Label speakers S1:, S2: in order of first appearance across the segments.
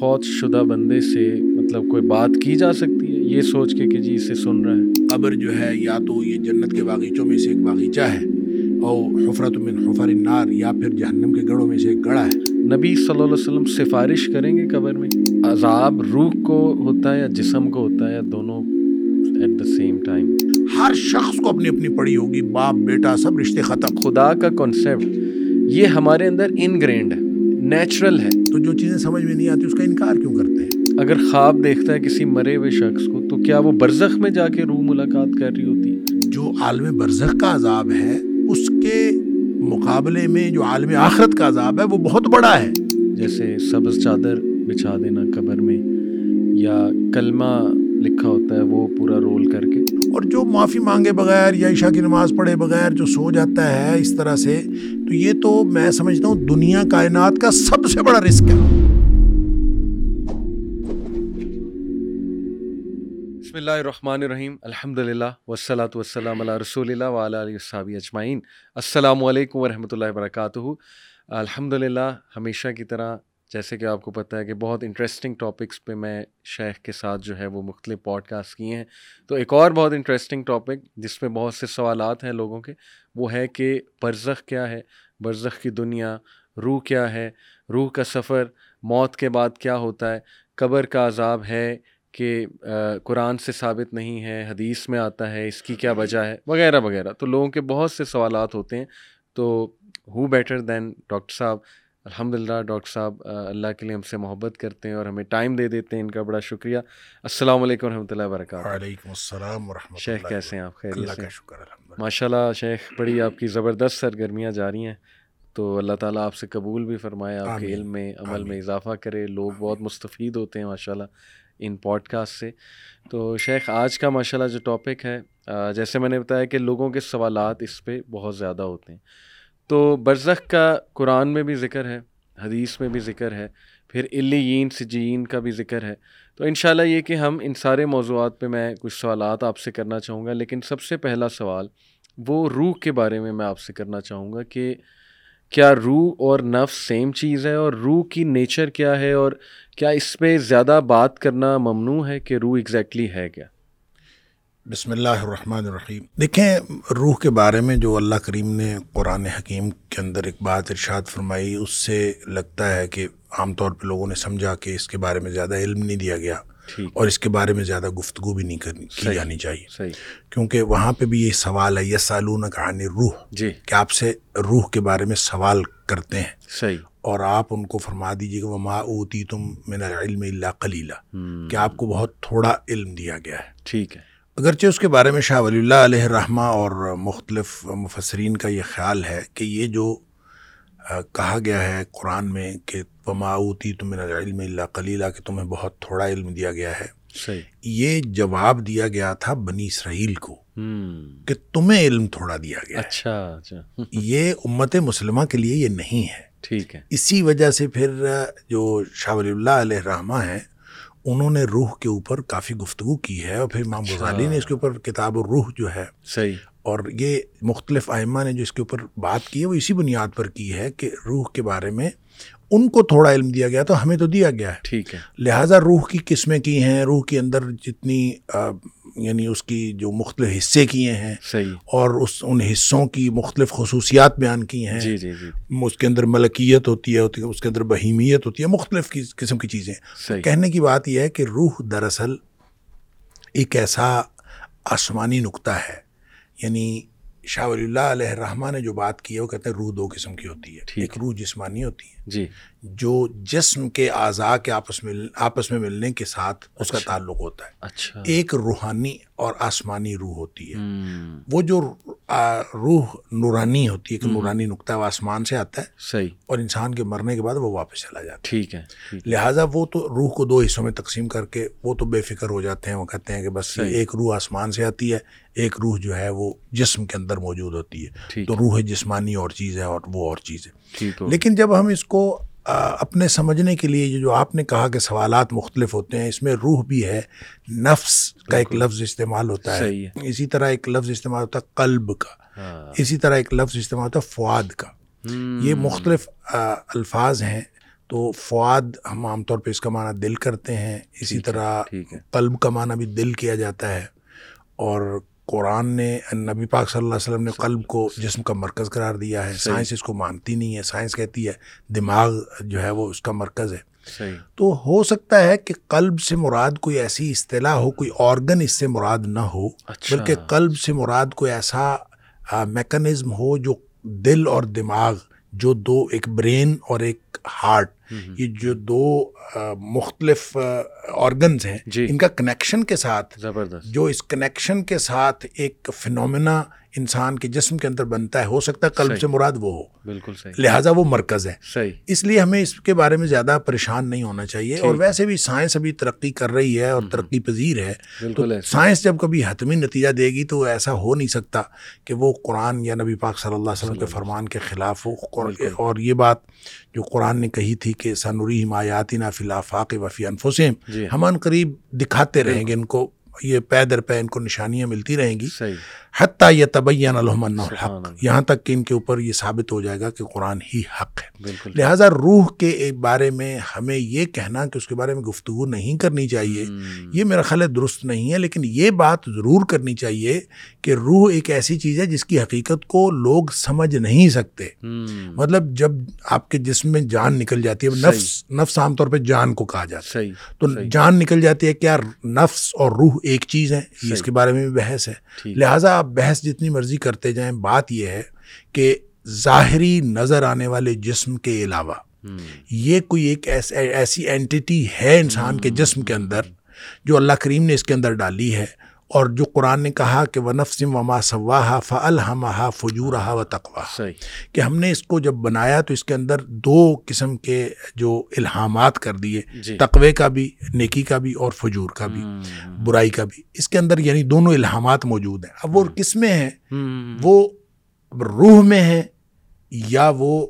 S1: فوت شدہ بندے سے مطلب کوئی بات کی جا سکتی ہے؟ یہ سوچ کے کہ جی اسے سن رہا ہے۔
S2: قبر جو ہے یا تو یہ جنت کے باغیچوں میں سے ایک باغیچہ ہے اور حفرت من حفر النار یا پھر جہنم کے گڑھوں میں سے ایک گڑھا ہے۔
S1: نبی صلی اللہ علیہ وسلم سفارش کریں گے قبر میں؟ عذاب روح کو ہوتا ہے یا جسم کو ہوتا ہے یا دونوں ایٹ دا سیم ٹائم
S2: ہر شخص کو اپنی اپنی پڑی ہوگی باپ بیٹا سب رشتے ختم۔
S1: خدا کا کانسیپٹ یہ ہمارے اندر انگرینڈ ہے۔ نیچرل ہے
S2: تو جو چیزیں سمجھ میں نہیں آتی اس کا انکار کیوں کرتے ہیں؟
S1: اگر خواب دیکھتا ہے کسی مرے ہوئے شخص کو تو کیا وہ برزخ میں جا کے روح ملاقات کر رہی ہوتی؟
S2: جو عالم برزخ کا عذاب ہے اس کے مقابلے میں جو عالم آخرت کا عذاب ہے وہ بہت بڑا ہے۔
S1: جیسے سبز چادر بچھا دینا قبر میں یا کلمہ لکھا ہوتا ہے وہ پورا رول کر کے۔
S2: اور جو معافی مانگے بغیر یا عشاء کی نماز پڑھے بغیر جو سو جاتا ہے اس طرح سے، تو یہ تو میں سمجھتا ہوں دنیا کائنات کا سب سے بڑا رسک ہے۔
S1: بسم اللہ الرحمن الرحیم۔ الحمد للہ وسلاۃ وسلم علیہ رسول اللہ علیہ صحابی اجمعین۔ السلام علیکم ورحمۃ اللہ وبرکاتہ۔ الحمد للہ ہمیشہ کی طرح جیسے کہ آپ کو پتہ ہے کہ بہت انٹرسٹنگ ٹاپکس پہ میں شیخ کے ساتھ جو ہے وہ مختلف پوڈ کاسٹ کیے ہیں۔ تو ایک اور بہت انٹرسٹنگ ٹاپک جس میں بہت سے سوالات ہیں لوگوں کے، وہ ہے کہ برزخ کیا ہے؟ برزخ کی دنیا، روح کیا ہے؟ روح کا سفر، موت کے بعد کیا ہوتا ہے؟ قبر کا عذاب ہے کہ قرآن سے ثابت نہیں ہے، حدیث میں آتا ہے، اس کی کیا وجہ ہے؟ وغیرہ وغیرہ۔ تو لوگوں کے بہت سے سوالات ہوتے ہیں۔ تو ہو بیٹر دین ڈاکٹر صاحب الحمد للہ ڈاکٹر صاحب اللہ کے لیے ہم سے محبت کرتے ہیں اور ہمیں ٹائم دے دیتے ہیں ان کا بڑا شکریہ۔ السلام علیکم و رحمۃ اللہ وبرکاتہ۔
S2: وعلیکم السلام ورحمۃ
S1: شیخ کیسے ہیں آپ؟ خیر
S2: اللہ کا شکر
S1: ماشاء اللہ شیخ بڑی آپ کی زبردست سرگرمیاں جاری ہیں۔ تو اللہ تعالیٰ آپ سے قبول بھی فرمائے آپ کے علم میں عمل میں اضافہ کرے۔ لوگ بہت مستفید ہوتے ہیں ماشاء اللہ ان پوڈ کاسٹ سے۔ تو شیخ آج کا ماشاء اللہ جو ٹاپک ہے جیسے میں نے بتایا کہ لوگوں کے سوالات اس پہ بہت زیادہ ہوتے ہیں۔ تو برزخ کا قرآن میں بھی ذکر ہے، حدیث میں بھی ذکر ہے، پھر الین سجین کا بھی ذکر ہے۔ تو انشاءاللہ یہ کہ ہم ان سارے موضوعات پہ میں کچھ سوالات آپ سے کرنا چاہوں گا، لیکن سب سے پہلا سوال، وہ روح کے بارے میں میں آپ سے کرنا چاہوں گا کہ کیا روح اور نفس سیم چیز ہے اور روح کی نیچر کیا ہے اور کیا اس پہ زیادہ بات کرنا ممنوع ہے کہ روح ایگزیکٹلی ہے کیا؟
S2: بسم اللہ الرحمن الرحیم۔ دیکھیں روح کے بارے میں جو اللہ کریم نے قرآن حکیم کے اندر ایک بات ارشاد فرمائی اس سے لگتا ہے کہ عام طور پہ لوگوں نے سمجھا کہ اس کے بارے میں زیادہ علم نہیں دیا گیا اور اس کے بارے میں زیادہ گفتگو بھی نہیں کرنی کی جانی چاہیے۔ کیونکہ وہاں پہ بھی یہ سوال ہے یہ سالون کہانی روح
S1: جی۔
S2: کہ آپ سے روح کے بارے میں سوال کرتے ہیں۔
S1: صحیح۔
S2: اور آپ ان کو فرما دیجیے کہ وہ ما اوتی تم من علم اللہ کلیلہ کہ آپ کو بہت تھوڑا علم دیا گیا ہے۔
S1: ٹھیک ہے۔
S2: اگرچہ اس کے بارے میں شاہ ولی اللہ علیہ الرحمہ اور مختلف مفسرین کا یہ خیال ہے کہ یہ جو کہا گیا ہے قرآن میں کہ پماؤتی تم علم اللہ کلیلہ کہ تمہیں بہت تھوڑا علم دیا گیا ہے۔
S1: صحیح۔
S2: یہ جواب دیا گیا تھا بنی اسرائیل کو کہ تمہیں علم تھوڑا دیا گیا
S1: اچھا اچھا۔
S2: یہ امت مسلمہ کے لیے یہ نہیں ہے۔
S1: ٹھیک ہے۔
S2: اسی وجہ سے پھر جو شاہ ولی اللہ علیہ الرحمہ ہیں انہوں نے روح کے اوپر کافی گفتگو کی ہے اور پھر امام
S1: اچھا۔
S2: غزالی نے اس کے اوپر کتاب الروح جو ہے
S1: صحیح۔
S2: اور یہ مختلف آئمہ نے جو اس کے اوپر بات کی ہے وہ اسی بنیاد پر کی ہے کہ روح کے بارے میں ان کو تھوڑا علم دیا گیا تو ہمیں تو دیا گیا ہے۔
S1: ٹھیک ہے۔
S2: لہٰذا روح کی قسمیں کی ہیں روح کے اندر جتنی یعنی اس کی جو مختلف حصے کیے ہیں
S1: صحیح۔
S2: اور اس ان حصوں کی مختلف خصوصیات بیان کی ہیں۔
S1: جی جی جی۔
S2: اس کے اندر ملکیت ہوتی ہے اس کے اندر بہیمیت ہوتی ہے مختلف قسم کی چیزیں۔
S1: صحیح۔
S2: کہنے کی بات یہ ہے کہ روح دراصل ایک ایسا آسمانی نقطہ ہے۔ یعنی شاہ ولی اللہ علیہ الرحمٰ نے جو بات کی ہے وہ کہتے ہیں روح دو قسم کی ہوتی ہے۔ ایک روح جسمانی ہوتی ہے۔
S1: جی۔
S2: جو جسم کے اعضاء کے آپس میں آپس میں ملنے کے ساتھ اس کا تعلق ہوتا ہے۔
S1: اچھا۔
S2: ایک روحانی اور آسمانی روح ہوتی ہے۔ وہ جو روح نورانی ہوتی ہے کہ نورانی نقطہ وہ آسمان سے آتا ہے
S1: صحیح۔
S2: اور انسان کے مرنے کے بعد وہ واپس چلا جاتا ہے۔
S1: ٹھیک ہے
S2: لہٰذا وہ تو روح کو دو حصوں میں تقسیم کر کے وہ تو بے فکر ہو جاتے ہیں وہ کہتے ہیں کہ بس ایک روح آسمان سے آتی ہے ایک روح جو ہے وہ جسم کے اندر موجود ہوتی ہے۔ تو روح جسمانی اور چیز ہے اور وہ اور چیز ہے۔ لیکن جب ہم اس کو اپنے سمجھنے کے لیے جو آپ نے کہا کہ سوالات مختلف ہوتے ہیں اس میں روح بھی ہے نفس کا ایک لفظ استعمال ہوتا ہے۔ اسی طرح ایک لفظ استعمال ہوتا ہے قلب کا۔
S1: ہاں۔
S2: اسی طرح ایک لفظ استعمال ہوتا ہے فواد کا۔ یہ مختلف الفاظ ہیں۔ تو فواد ہم عام طور پہ اس کا معنی دل کرتے ہیں۔ اسی طرح قلب کا معنی بھی دل کیا جاتا ہے۔ اور قرآن نے نبی پاک صلی اللہ علیہ وسلم نے قلب کو جسم کا مرکز قرار دیا ہے سائنس اس کو مانتی نہیں ہے سائنس کہتی ہے دماغ جو ہے وہ اس کا مرکز ہے۔ تو ہو سکتا ہے کہ قلب سے مراد کوئی ایسی اصطلاح ہو کوئی آرگن اس سے مراد نہ ہو اچھا۔ بلکہ قلب سے مراد کوئی ایسا میکنزم ہو جو دل اور دماغ جو دو ایک برین اور ایک ہارٹ یہ جو دو مختلف آرگنز ہیں جی۔ ان کا کنیکشن کے ساتھ زبردست۔ جو اس کنیکشن کے ساتھ ایک فنومنا انسان کے جسم کے اندر بنتا ہے ہو سکتا ہے قلب سے مراد وہ ہو۔ بالکل صحیح۔ لہٰذا وہ مرکز ہے۔ صحیح۔ اس لیے ہمیں اس کے بارے میں زیادہ پریشان نہیں ہونا چاہیے۔ اور ویسے بھی سائنس ابھی ترقی کر رہی ہے اور ترقی پذیر ہے۔ سائنس جب کبھی حتمی نتیجہ دے گی تو ایسا ہو نہیں سکتا کہ وہ قرآن یا نبی پاک صلی اللہ علیہ وسلم کے فرمان کے خلاف ہو۔ اور یہ بات جو قرآن نے کہی تھی کہ سنوری حمایاتی نا فی الافاق وفی انفسم جی۔ ہم ان قریب دکھاتے رہیں گے ان کو۔ یہ پے در پے ان کو نشانیاں ملتی رہیں گی۔ حتیٰ یہ طبین الحمن الحق۔ یہاں تک کہ ان کے اوپر یہ ثابت ہو جائے گا کہ قرآن ہی حق ہے۔ لہٰذا روح کے بارے میں ہمیں یہ کہنا کہ اس کے بارے میں گفتگو نہیں کرنی چاہیے۔ یہ میرا خیال درست نہیں ہے لیکن یہ بات ضرور کرنی چاہیے کہ روح ایک ایسی چیز ہے جس کی حقیقت کو لوگ سمجھ نہیں سکتے۔ مطلب جب آپ کے جسم میں جان نکل جاتی ہے نفس نفس عام طور پہ جان کو کہا جاتا ہے۔ تو جان نکل جاتی ہے کیا نفس اور روح ایک چیز ہے اس کے بارے میں بھی بحث ہے۔ لہٰذا آپ بحث جتنی مرضی کرتے جائیں بات یہ ہے کہ ظاہری نظر آنے والے جسم کے علاوہ یہ کوئی ایک ایسی اینٹی ہے انسان کے جسم کے اندر جو اللہ کریم نے اس کے اندر ڈالی ہے۔ اور جو قرآن نے کہا کہ وہ نفسم و ما صواحا فلحمہ فجورہ و تقوا کہ ہم نے اس کو جب بنایا تو اس کے اندر دو قسم کے جو الہامات کر دیے جی۔ تقوے کا بھی نیکی کا بھی اور فجور کا بھی برائی کا بھی۔ اس کے اندر یعنی دونوں الہامات موجود ہیں۔ اب وہ کس میں ہیں؟ وہ روح میں ہیں یا وہ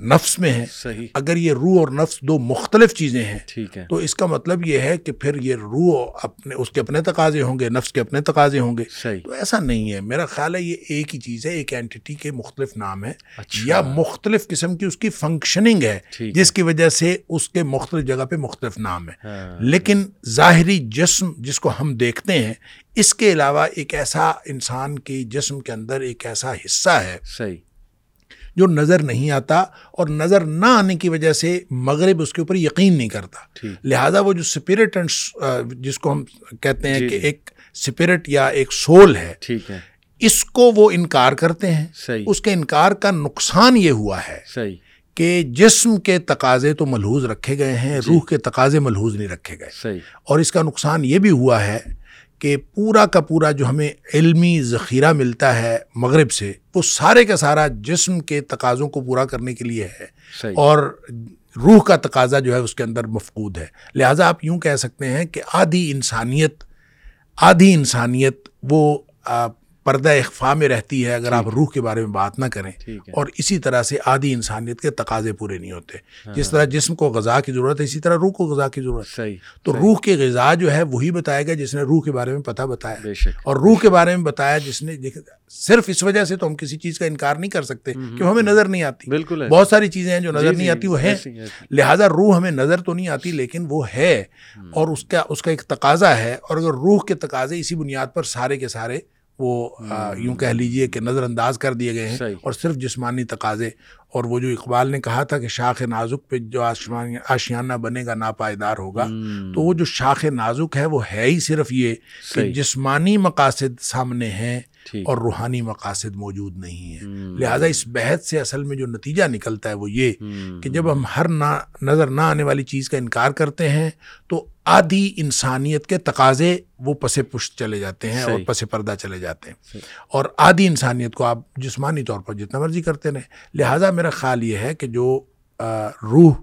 S2: نفس میں ہے صحیح۔ اگر یہ روح اور نفس دو مختلف چیزیں ہیں ٹھیک ہے۔ تو اس کا مطلب یہ ہے کہ پھر یہ روح اپنے اس کے اپنے تقاضے ہوں گے نفس کے اپنے تقاضے ہوں گے۔ صحیح۔ تو ایسا نہیں ہے۔ میرا خیال ہے یہ ایک ہی چیز ہے ایک اینٹی کے مختلف نام ہے اچھا۔ یا مختلف قسم کی اس کی فنکشننگ ہے جس کی وجہ سے اس کے مختلف جگہ پہ مختلف نام ہے ہاں۔ لیکن ظاہری جسم جس کو ہم دیکھتے ہیں اس کے علاوہ ایک ایسا انسان کی جسم کے اندر ایک ایسا حصہ ہے۔ صحیح۔ جو نظر نہیں آتا اور نظر نہ آنے کی وجہ سے مغرب اس کے اوپر یقین نہیں کرتا۔ لہٰذا وہ جو اسپرٹ اینڈ جس کو ہم کہتے ہیں جی، کہ جی۔ ایک اسپرٹ یا ایک سول ہے ٹھیک ہے۔ اس کو وہ انکار کرتے ہیں۔ اس کے انکار کا نقصان یہ ہوا ہے صحیح۔ کہ جسم کے تقاضے تو ملحوظ رکھے گئے ہیں جی۔ روح کے تقاضے ملحوظ نہیں رکھے گئے۔ صحیح۔ اور اس کا نقصان یہ بھی ہوا ہے کہ پورا کا پورا جو ہمیں علمی ذخیرہ ملتا ہے مغرب سے وہ سارے کا سارا جسم کے تقاضوں کو پورا کرنے کے لیے ہے اور روح کا تقاضا جو ہے اس کے اندر مفقود ہے۔ لہٰذا آپ یوں کہہ سکتے ہیں کہ آدھی انسانیت آدھی انسانیت وہ پردہ اخفا میں رہتی ہے اگر آپ روح کے بارے میں بات نہ کریں اور اسی طرح سے آدھی انسانیت کے تقاضے پورے نہیں ہوتے۔ ہاں۔ جس طرح جسم کو غذا کی ضرورت ہے اسی طرح روح کو غذا کی ضرورت ہے۔ تو روح کے غذا جو ہے وہی بتائے گا جس نے روح کے بارے میں پتہ بتایا۔ اور روح کے بارے میں بتایا جس نے صرف اس وجہ سے تو ہم کسی چیز کا انکار نہیں کر سکتے کہ ہمیں نظر نہیں آتی۔ بالکل بہت ساری چیزیں ہیں جو نظر جی، نہیں جی، آتی وہ ہیں۔ لہٰذا روح ہمیں نظر تو نہیں آتی لیکن وہ ہے۔ اور اس کا اس کا ایک تقاضا ہے۔ اور اگر روح کے تقاضے اسی بنیاد پر سارے کے سارے وہ یوں کہہ لیجیے کہ نظر انداز کر دیے گئے ہیں اور صرف جسمانی تقاضے۔ اور وہ جو اقبال نے کہا تھا کہ شاخ نازک پہ جو آشیانہ بنے گا ناپائیدار ہوگا تو وہ جو شاخ نازک ہے وہ ہے ہی صرف یہ کہ جسمانی مقاصد سامنے ہیں۔ اور روحانی مقاصد موجود نہیں ہیں۔ لہٰذا اس بحث سے اصل میں جو نتیجہ نکلتا ہے وہ یہ کہ جب ہم ہر نظر نہ آنے والی چیز کا انکار کرتے ہیں تو آدھی انسانیت کے تقاضے وہ پس پشت چلے جاتے ہیں اور پس پردہ چلے جاتے ہیں۔ اور آدھی انسانیت کو آپ جسمانی طور پر جتنا مرضی کرتے رہیں۔ لہٰذا میرا خیال یہ ہے کہ جو روح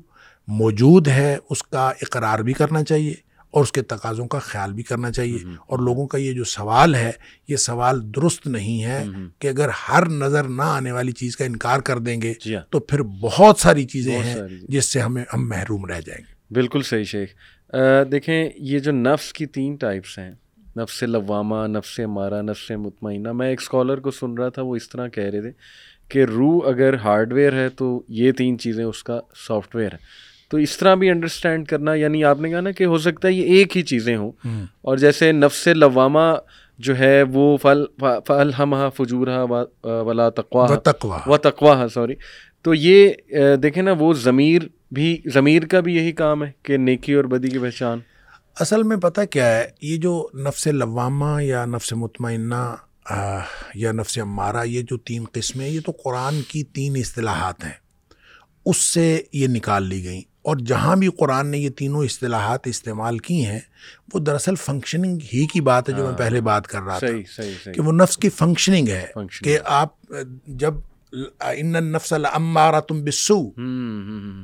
S2: موجود ہے اس کا اقرار بھی کرنا چاہیے۔ اور اس کے تقاضوں کا خیال بھی کرنا چاہیے۔ اور لوگوں کا یہ جو سوال ہے یہ سوال درست نہیں ہے کہ اگر ہر نظر نہ آنے والی چیز کا انکار کر دیں گے جی ہاں۔ تو پھر بہت ساری چیزیں ہیں جس سے ہمیں ہم محروم رہ جائیں گے۔
S1: بالکل صحیح شیخ۔ دیکھیں یہ جو نفس کی تین ٹائپس ہیں نفس لوامہ نفس مارا نفس مطمئنہ۔ میں ایک اسکالر کو سن رہا تھا وہ اس طرح کہہ رہے تھے کہ روح اگر ہارڈ ویئر ہے تو یہ تین چیزیں اس کا سافٹ ویئر ہے۔ تو اس طرح بھی انڈرسٹینڈ کرنا یعنی آپ نے کہا نا کہ ہو سکتا ہے یہ ایک ہی چیزیں ہوں۔ اور جیسے نفس لوامہ جو ہے وہ فل فل ہم فجور ولا تقوا و تقوا سوری۔ تو یہ دیکھیں نا وہ ضمیر بھی ضمیر کا بھی یہی کام ہے کہ نیکی اور بدی کی پہچان۔
S2: اصل میں پتہ کیا ہے یہ جو نفس لوامہ یا نفس مطمئنہ یا نفس عمارہ یہ جو تین قسمیں یہ تو قرآن کی تین اصطلاحات ہیں۔ اس سے یہ نکال لی گئیں۔ اور جہاں بھی قرآن نے یہ تینوں اصطلاحات استعمال کی ہیں وہ دراصل فنکشننگ ہی کی بات ہے جو میں ہاں۔ پہلے بات کر رہا تھا کہ وہ نفس کی فنکشننگ ہے کہ آپ جب ان نفس المارا تم بسو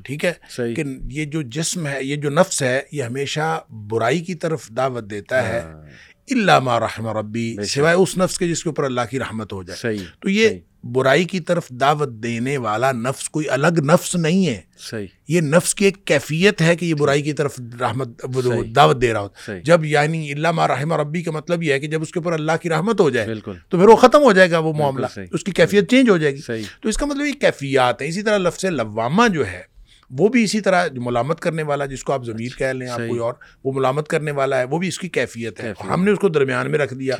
S2: ٹھیک ہے کہ یہ جو جسم ہے یہ جو نفس ہے یہ ہمیشہ برائی کی طرف دعوت دیتا ہے ہاں۔ اللہ ما رحم ربی سوائے اس نفس کے جس کے اوپر اللہ کی رحمت ہو جائے۔ تو یہ برائی کی طرف دعوت دینے والا نفس کوئی الگ نفس نہیں ہے۔ صحیح۔ یہ نفس کی ایک کیفیت ہے کہ یہ برائی کی طرف رحمت دعوت دے رہا ہو۔ جب یعنی اللہ ما رحم ربی کا مطلب یہ ہے کہ جب اس کے اوپر اللہ کی رحمت ہو جائے تو پھر وہ ختم ہو جائے گا وہ معاملہ۔ اس کی کیفیت چینج ہو جائے گی۔ تو اس کا مطلب یہ کیفیات ہے اسی طرح لفظ لوامہ جو ہے وہ بھی اسی طرح ملامت کرنے والا جس کو آپ ضمیر کہہ لیں آپ کوئی اور وہ ملامت کرنے والا ہے وہ بھی اس کی کیفیت ہے۔ ہم نے اس کو درمیان میں رکھ دیا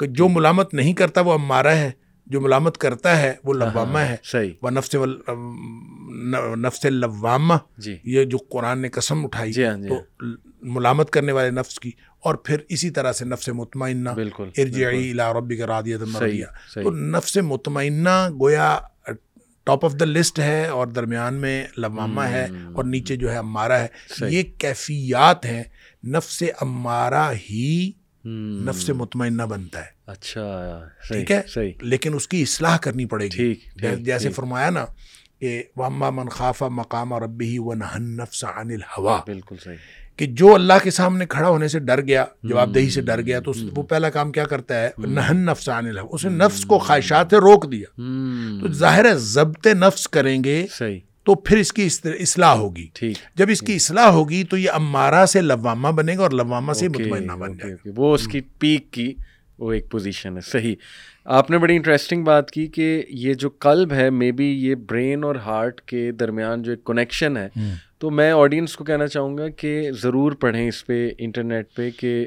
S2: کہ جو ملامت نہیں کرتا وہ ہمارا ہے۔ جو ملامت کرتا ہے وہ ہاں، لوامہ ہے۔ وہ نفس نفس لوامہ جی۔ یہ جو قرآن نے قسم اٹھائی جی ہاں، جی تو ہاں۔ ملامت کرنے والے نفس کی اور پھر اسی طرح سے نفس مطمئنہ ارجعی الى ربک راضیۃ مرضیہ۔ تو نفس مطمئنہ گویا ٹاپ آف دا لسٹ ہے اور درمیان میں لوامہ ہے اور نیچے جو ہے امارہ ہے۔ یہ کیفیات ہیں نفس امارہ ہی نفس مطمئنہ بنتا ہے۔ اچھا ٹھیک ہے؟ لیکن اس کی اصلاح کرنی پڑے گی۔ جیسے فرمایا نا کہ واما من خافا مقام ربی و نفس عن الہوا بالکل صحیح۔ کہ جو اللہ کے سامنے کھڑا ہونے سے ڈر گیا جواب دہی سے ڈر گیا تو وہ پہلا کام کیا کرتا ہے؟ نہن نفس عن الہوا اس نے نفس کو خواہشات سے روک دیا۔ تو ظاہر ہے ضبط نفس کریں گے صحیح۔ تو پھر اس کی اصلاح ہوگی۔ جب اس کی اصلاح ہوگی تو یہ امارہ سے لوامہ بنے گا اور لوامہ سے مطمئنہ بن جائے گا
S1: وہ اس کی پیک کی وہ ایک پوزیشن ہے۔ صحیح۔ آپ نے بڑی انٹرسٹنگ بات کی کہ یہ جو قلب ہے مے بی یہ برین اور ہارٹ کے درمیان جو ایک کنیکشن ہے تو میں آڈینس کو کہنا چاہوں گا کہ ضرور پڑھیں اس پہ انٹرنیٹ پہ کہ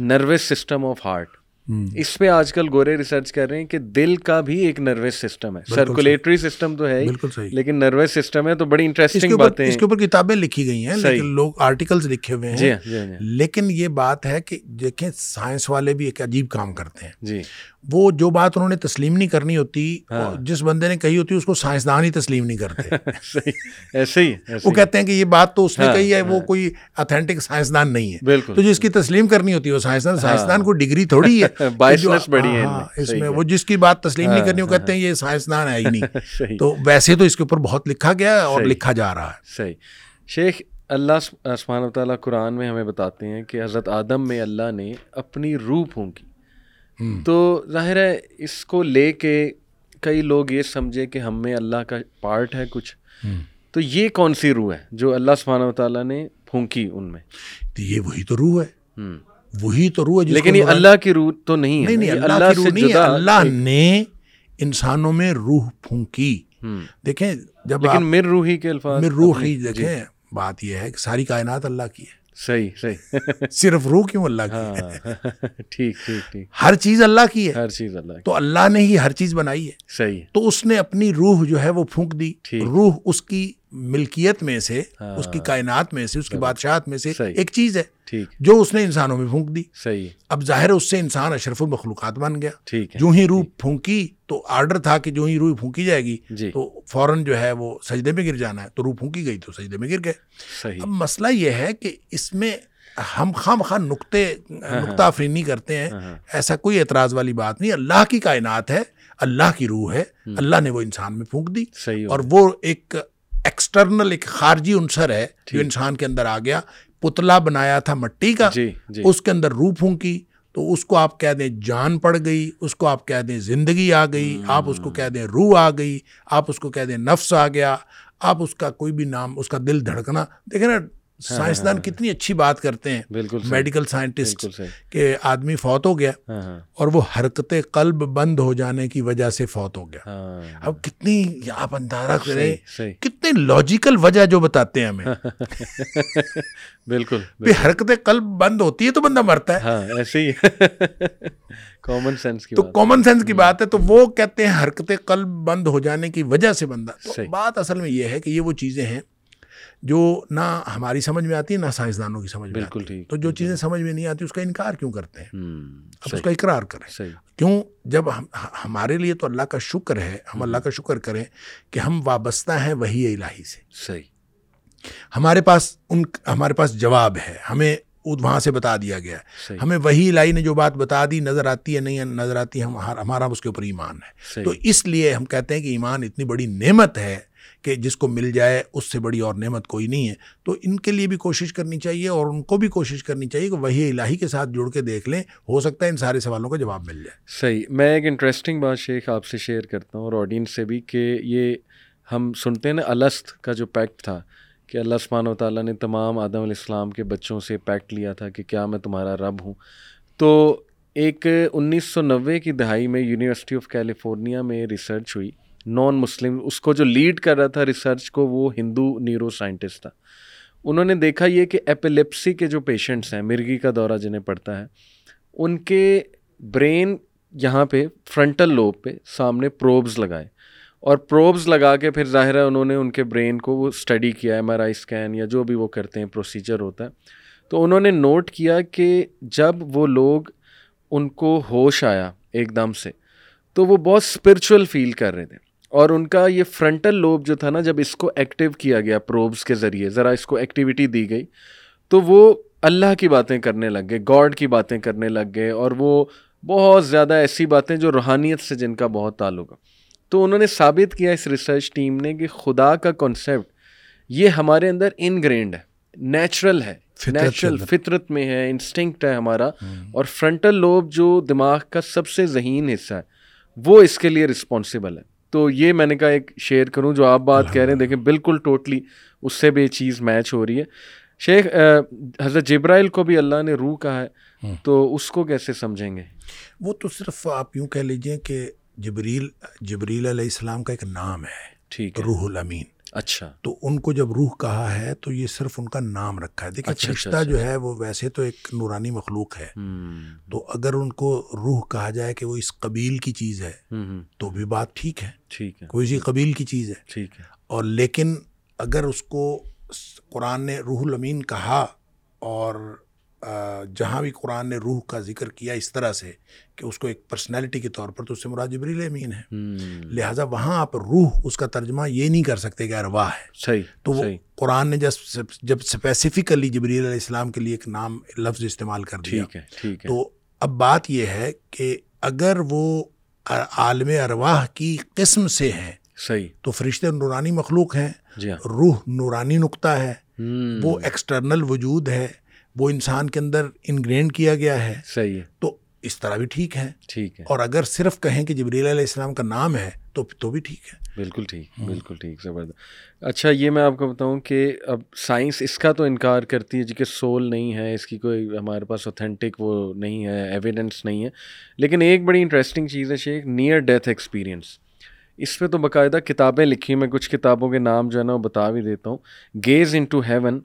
S1: نروس سسٹم آف ہارٹ اس پہ آج کل گورے ریسرچ کر رہے ہیں کہ دل کا بھی ایک نروس سسٹم ہے۔ سرکولیٹری سسٹم تو ہے لیکن نروس سسٹم ہے تو بڑی انٹرسٹنگ باتیں
S2: اس کے اوپر کتابیں لکھی گئی ہیں لیکن لوگ آرٹیکلز لکھے ہوئے ہیں۔ جی ہاں، جی ہاں۔ لیکن یہ بات ہے کہ دیکھیں سائنس والے بھی ایک عجیب کام کرتے ہیں۔ جی۔ وہ جو بات انہوں نے تسلیم نہیں کرنی ہوتی ہاں۔ جس بندے نے کہی ہوتی اس کو سائنسدان ہی تسلیم نہیں کرتے۔
S1: ایسے ہی
S2: وہ کہتے ہیں کہ یہ بات تو اس نے کہی ہے وہ کوئی اتھینٹک سائنسدان نہیں ہے۔ تو جس کی تسلیم کرنی ہوتی ہے وہ سائنسدان سائنسدان کو ڈگری تھوڑی ہے۔ اس میں وہ جس کی بات تسلیم نہیں کرنی وہ کہتے ہیں یہ سائنسدان ہے ہی نہیں۔ تو ویسے تو اس کے اوپر بہت لکھا گیا اور لکھا جا رہا ہے۔
S1: صحیح۔ شیخ اللہ و تعالیٰ قرآن میں ہمیں بتاتے ہیں کہ حضرت آدم میں اللہ نے اپنی روح پھونکی۔ تو ظاہر ہے اس کو لے کے کئی لوگ یہ سمجھے کہ ہم میں اللہ کا پارٹ ہے کچھ۔ تو یہ کون سی روح ہے جو اللہ سبحانہ و تعالیٰ نے پھونکی ان میں؟
S2: تو یہ وہی تو روح ہے۔ وہی تو روح ہے
S1: لیکن یہ اللہ کی روح تو نہیں ہے.
S2: اللہ سے جدا اللہ نے انسانوں میں روح پھونکی۔ دیکھیں جب
S1: لیکن مر روحی کے الفاظ
S2: مر روحی جی۔ دیکھیں بات یہ ہے کہ ساری کائنات اللہ کی ہے۔
S1: صحیح صحیح۔
S2: صرف روح کیوں اللہ کی
S1: ہے؟ ٹھیک ٹھیک ٹھیک۔
S2: ہر چیز اللہ کی ہے۔
S1: ہر چیز اللہ
S2: تو اللہ نے ہی ہر چیز بنائی ہے۔
S1: صحیح۔
S2: تو اس نے اپنی روح جو ہے وہ پھونک دی۔ روح اس کی ملکیت میں سے اس کی کائنات میں سے اس کی بادشاہت میں سے ایک چیز ہے جو اس نے انسانوں میں پھونک دی۔
S1: صحیح۔
S2: اب ظاہر اس سے انسان اشرف المخلوقات بن گیا۔ جو ہی روح پھونکی تو آرڈر تھا کہ جو ہی روح پھونکی جائے گی جی۔ تو فوراً جو ہے وہ سجدے میں گر جانا ہے۔ تو روح پھونکی گئی تو سجدے میں گر گئے۔ اب مسئلہ یہ ہے کہ اس میں ہم خام خواہ نقطے ہاں، ہاں۔ نقطہ افرینی کرتے ہیں۔ ہاں، ایسا کوئی اعتراض والی بات نہیں۔ اللہ کی کائنات ہے اللہ کی روح ہے اللہ نے وہ انسان میں پھونک دی۔ اور وہ ایک ایکسٹرنل ایک خارجی عنصر ہے جو انسان کے اندر آ گیا۔ پتلا بنایا تھا مٹی کا جی، جی۔ اس کے اندر روح پھونکی۔ تو اس کو آپ کہہ دیں جان پڑ گئی اس کو آپ کہہ دیں زندگی آ گئی آپ اس کو کہہ دیں روح آ گئی آپ اس کو کہہ دیں نفس آ گیا آپ اس کا کوئی بھی نام اس کا دل دھڑکنا۔ دیکھیں نا سائنسدان کتنی اچھی بات کرتے ہیں بالکل میڈیکل سائنٹسٹ کہ آدمی فوت ہو گیا اور وہ حرکت قلب بند ہو جانے کی وجہ سے فوت ہو گیا۔ اب کتنی آپ اندازہ کریں کتنی لاجیکل وجہ جو بتاتے ہیں ہمیں۔
S1: بالکل
S2: حرکت قلب بند ہوتی ہے تو بندہ مرتا ہے۔
S1: ایسے ہی۔ کامن سینس
S2: تو کامن سینس کی بات ہے تو وہ کہتے ہیں حرکت قلب بند ہو جانے کی وجہ سے بندہ۔ بات اصل میں یہ ہے کہ یہ وہ چیزیں ہیں جو نہ ہماری سمجھ میں آتی ہے نہ سائنسدانوں کی سمجھ میں بالکل ٹھیک تو جو چیزیں سمجھ میں نہیں آتی اس کا انکار کیوں کرتے ہیں؟ اب اس کا اقرار کریں۔ کیوں؟ جب ہمارے لیے تو اللہ کا شکر ہے ہم اللہ کا شکر کریں کہ ہم وابستہ ہیں وہی الہی سے۔ صحیح۔ ہمارے پاس ان ہمارے پاس جواب ہے۔ ہمیں وہاں سے بتا دیا گیا۔ ہے ہمیں وہی الہی نے جو بات بتا دی نظر آتی ہے نہیں نظر آتی ہے ہمارا اس کے اوپر ایمان ہے۔ تو اس لیے ہم کہتے ہیں کہ ایمان اتنی بڑی نعمت ہے کہ جس کو مل جائے اس سے بڑی اور نعمت کوئی نہیں ہے۔ تو ان کے لیے بھی کوشش کرنی چاہیے اور ان کو بھی کوشش کرنی چاہیے کہ وہی الہی کے ساتھ جڑ کے دیکھ لیں، ہو سکتا ہے ان سارے سوالوں کا جواب مل جائے۔
S1: صحیح۔ میں ایک انٹرسٹنگ بات شیخ آپ سے شیئر کرتا ہوں اور آڈینس سے بھی کہ یہ ہم سنتے ہیں نا الست کا جو پیکٹ تھا کہ اللہ سبحانہ و تعالیٰ نے تمام آدم علیہ السلام کے بچوں سے پیکٹ لیا تھا کہ کیا میں تمہارا رب ہوں۔ تو ایک انیس سو نوے کی دہائی میں یونیورسٹی آف کیلیفورنیا میں ریسرچ ہوئی۔ نان مسلم اس کو جو لیڈ کر رہا تھا ریسرچ کو وہ ہندو نیورو سائنٹسٹ تھا انہوں نے دیکھا یہ کہ ایپیلیپسی کے جو پیشنٹس ہیں مرغی کا دورہ جنہیں پڑتا ہے ان کے برین یہاں پہ فرنٹل لوب پہ سامنے پروبز لگائے اور پروبز لگا کے پھر ظاہر ہے انہوں نے ان کے برین کو وہ اسٹڈی کیا ایم آر آئی اسکین یا جو بھی وہ کرتے ہیں پروسیجر ہوتا ہے تو انہوں نے نوٹ کیا کہ جب وہ لوگ ان کو ہوش آیا ایک دم سے تو وہ بہت اسپرچل فیل کر رہے تھے اور ان کا یہ فرنٹل لوب جو تھا نا جب اس کو ایکٹیو کیا گیا پروبس کے ذریعے ذرا اس کو ایکٹیویٹی دی گئی تو وہ اللہ کی باتیں کرنے لگ گئے گاڈ کی باتیں کرنے لگ گئے اور وہ بہت زیادہ ایسی باتیں جو روحانیت سے جن کا بہت تعلق ہے۔ تو انہوں نے ثابت کیا اس ریسرچ ٹیم نے کہ خدا کا کانسیپٹ یہ ہمارے اندر انگرینڈ ہے نیچرل ہے نیچرل فطرت میں ہے انسٹنکٹ ہے ہمارا۔ اور فرنٹل لوب جو دماغ کا سب سے ذہین حصہ ہے وہ اس کے لیے رسپانسبل ہے۔ تو یہ میں نے کہا ایک شیئر کروں جو آپ بات کہہ رہے ہیں دیکھیں بالکل ٹوٹلی اس سے بھی یہ چیز میچ ہو رہی ہے۔ شیخ حضرت جبرائیل کو بھی اللہ نے روح کہا ہے تو اس کو کیسے سمجھیں گے؟
S2: وہ تو صرف آپ یوں کہہ لیجیے کہ جبریل جبریل علیہ السلام کا ایک نام ہے ٹھیک روح الامین۔ اچھا۔ تو ان کو جب روح کہا ہے تو یہ صرف ان کا نام رکھا ہے۔ دیکھیں اچھا، فرشتہ اچھا، جو اچھا۔ ہے وہ ویسے تو ایک نورانی مخلوق ہے۔ تو اگر ان کو روح کہا جائے کہ وہ اس قبیل کی چیز ہے تو بھی بات ٹھیک ہے۔ ٹھیک ہے۔ کوئی سی قبیل کی چیز ہے۔ ٹھیک ہے۔ اور لیکن اگر اس کو قرآن نے روح الامین کہا اور جہاں بھی قرآن نے روح کا ذکر کیا اس طرح سے کہ اس کو ایک پرسنالٹی کے طور پر تو اس سے مراد جبریل امین ہے۔ لہٰذا وہاں آپ روح اس کا ترجمہ یہ نہیں کر سکتے کہ ارواح ہے۔ صحیح تو وہ قرآن نے جب جب اسپیسیفکلی جبریل علیہ السلام کے لیے ایک نام لفظ استعمال کر دیا۔ تو اب بات یہ ہے کہ اگر وہ عالم ارواح کی قسم سے ہیں صحیح۔ تو فرشتے نورانی مخلوق ہیں۔ جی ہاں۔ روح نورانی نقطہ ہے۔ وہ ایکسٹرنل وجود ہے۔ وہ انسان کے اندر انگرینڈ کیا گیا ہے صحیح ہے۔ تو اس طرح بھی ٹھیک ہے۔ ٹھیک ہے۔ اور اگر صرف کہیں کہ جبریل علیہ السلام کا نام ہے تو تو بھی ٹھیک ہے۔
S1: بالکل ٹھیک بالکل ٹھیک زبردست۔ اچھا یہ میں آپ کو بتاؤں کہ اب سائنس اس کا تو انکار کرتی ہے جی کہ سول نہیں ہے اس کی کوئی ہمارے پاس اوتھینٹک وہ نہیں ہے ایویڈنس نہیں ہے۔ لیکن ایک بڑی انٹرسٹنگ چیز ہے شیخ نیئر ڈیتھ ایکسپیرینس اس پہ تو باقاعدہ کتابیں لکھی میں کچھ کتابوں کے نام جو ہے نا وہ بتا بھی دیتا ہوں۔ گیز ان ٹو ہیون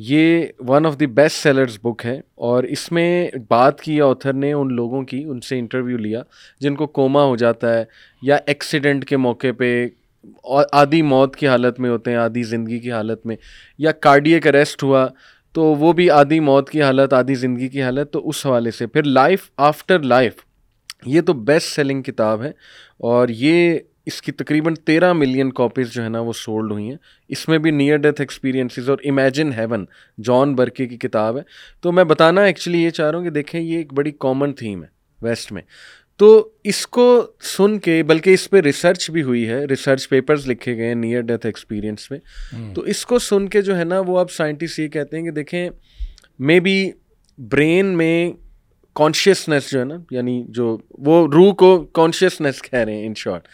S1: یہ one of the best sellers book ہے اور اس میں بات کی آتھر نے ان لوگوں کی، ان سے انٹرویو لیا، جن کو کوما ہو جاتا ہے یا ایکسیڈنٹ کے موقع پہ آدھی موت کی حالت میں ہوتے ہیں، آدھی زندگی کی حالت میں یا کارڈیک اریسٹ ہوا تو وہ بھی آدھی موت کی حالت، آدھی زندگی کی حالت، تو اس حوالے سے۔ پھر لائف آفٹر لائف یہ تو بیسٹ سیلنگ کتاب ہے اور یہ اس کی تقریباً تیرہ ملین کاپیز جو ہے نا وہ سولڈ ہوئی ہیں۔ اس میں بھی نیئر ڈیتھ ایکسپیرینسز اور امیجن ہیون جان برکے کی کتاب ہے۔ تو میں بتانا ایکچولی یہ چاہ رہا ہوں کہ دیکھیں یہ ایک بڑی کامن تھیم ہے ویسٹ میں۔ تو اس کو سن کے بلکہ اس پہ ریسرچ بھی ہوئی ہے ریسرچ پیپرز لکھے گئے ہیں نیئر ڈیتھ ایکسپیرینس میں۔ تو اس کو سن کے جو ہے نا وہ اب سائنٹسٹ یہ کہتے ہیں کہ دیکھیں مے بی برین میں کانشیسنیس جو ہے نا یعنی جو وہ روح کو کانشیسنیس کہہ رہے ہیں ان شارٹ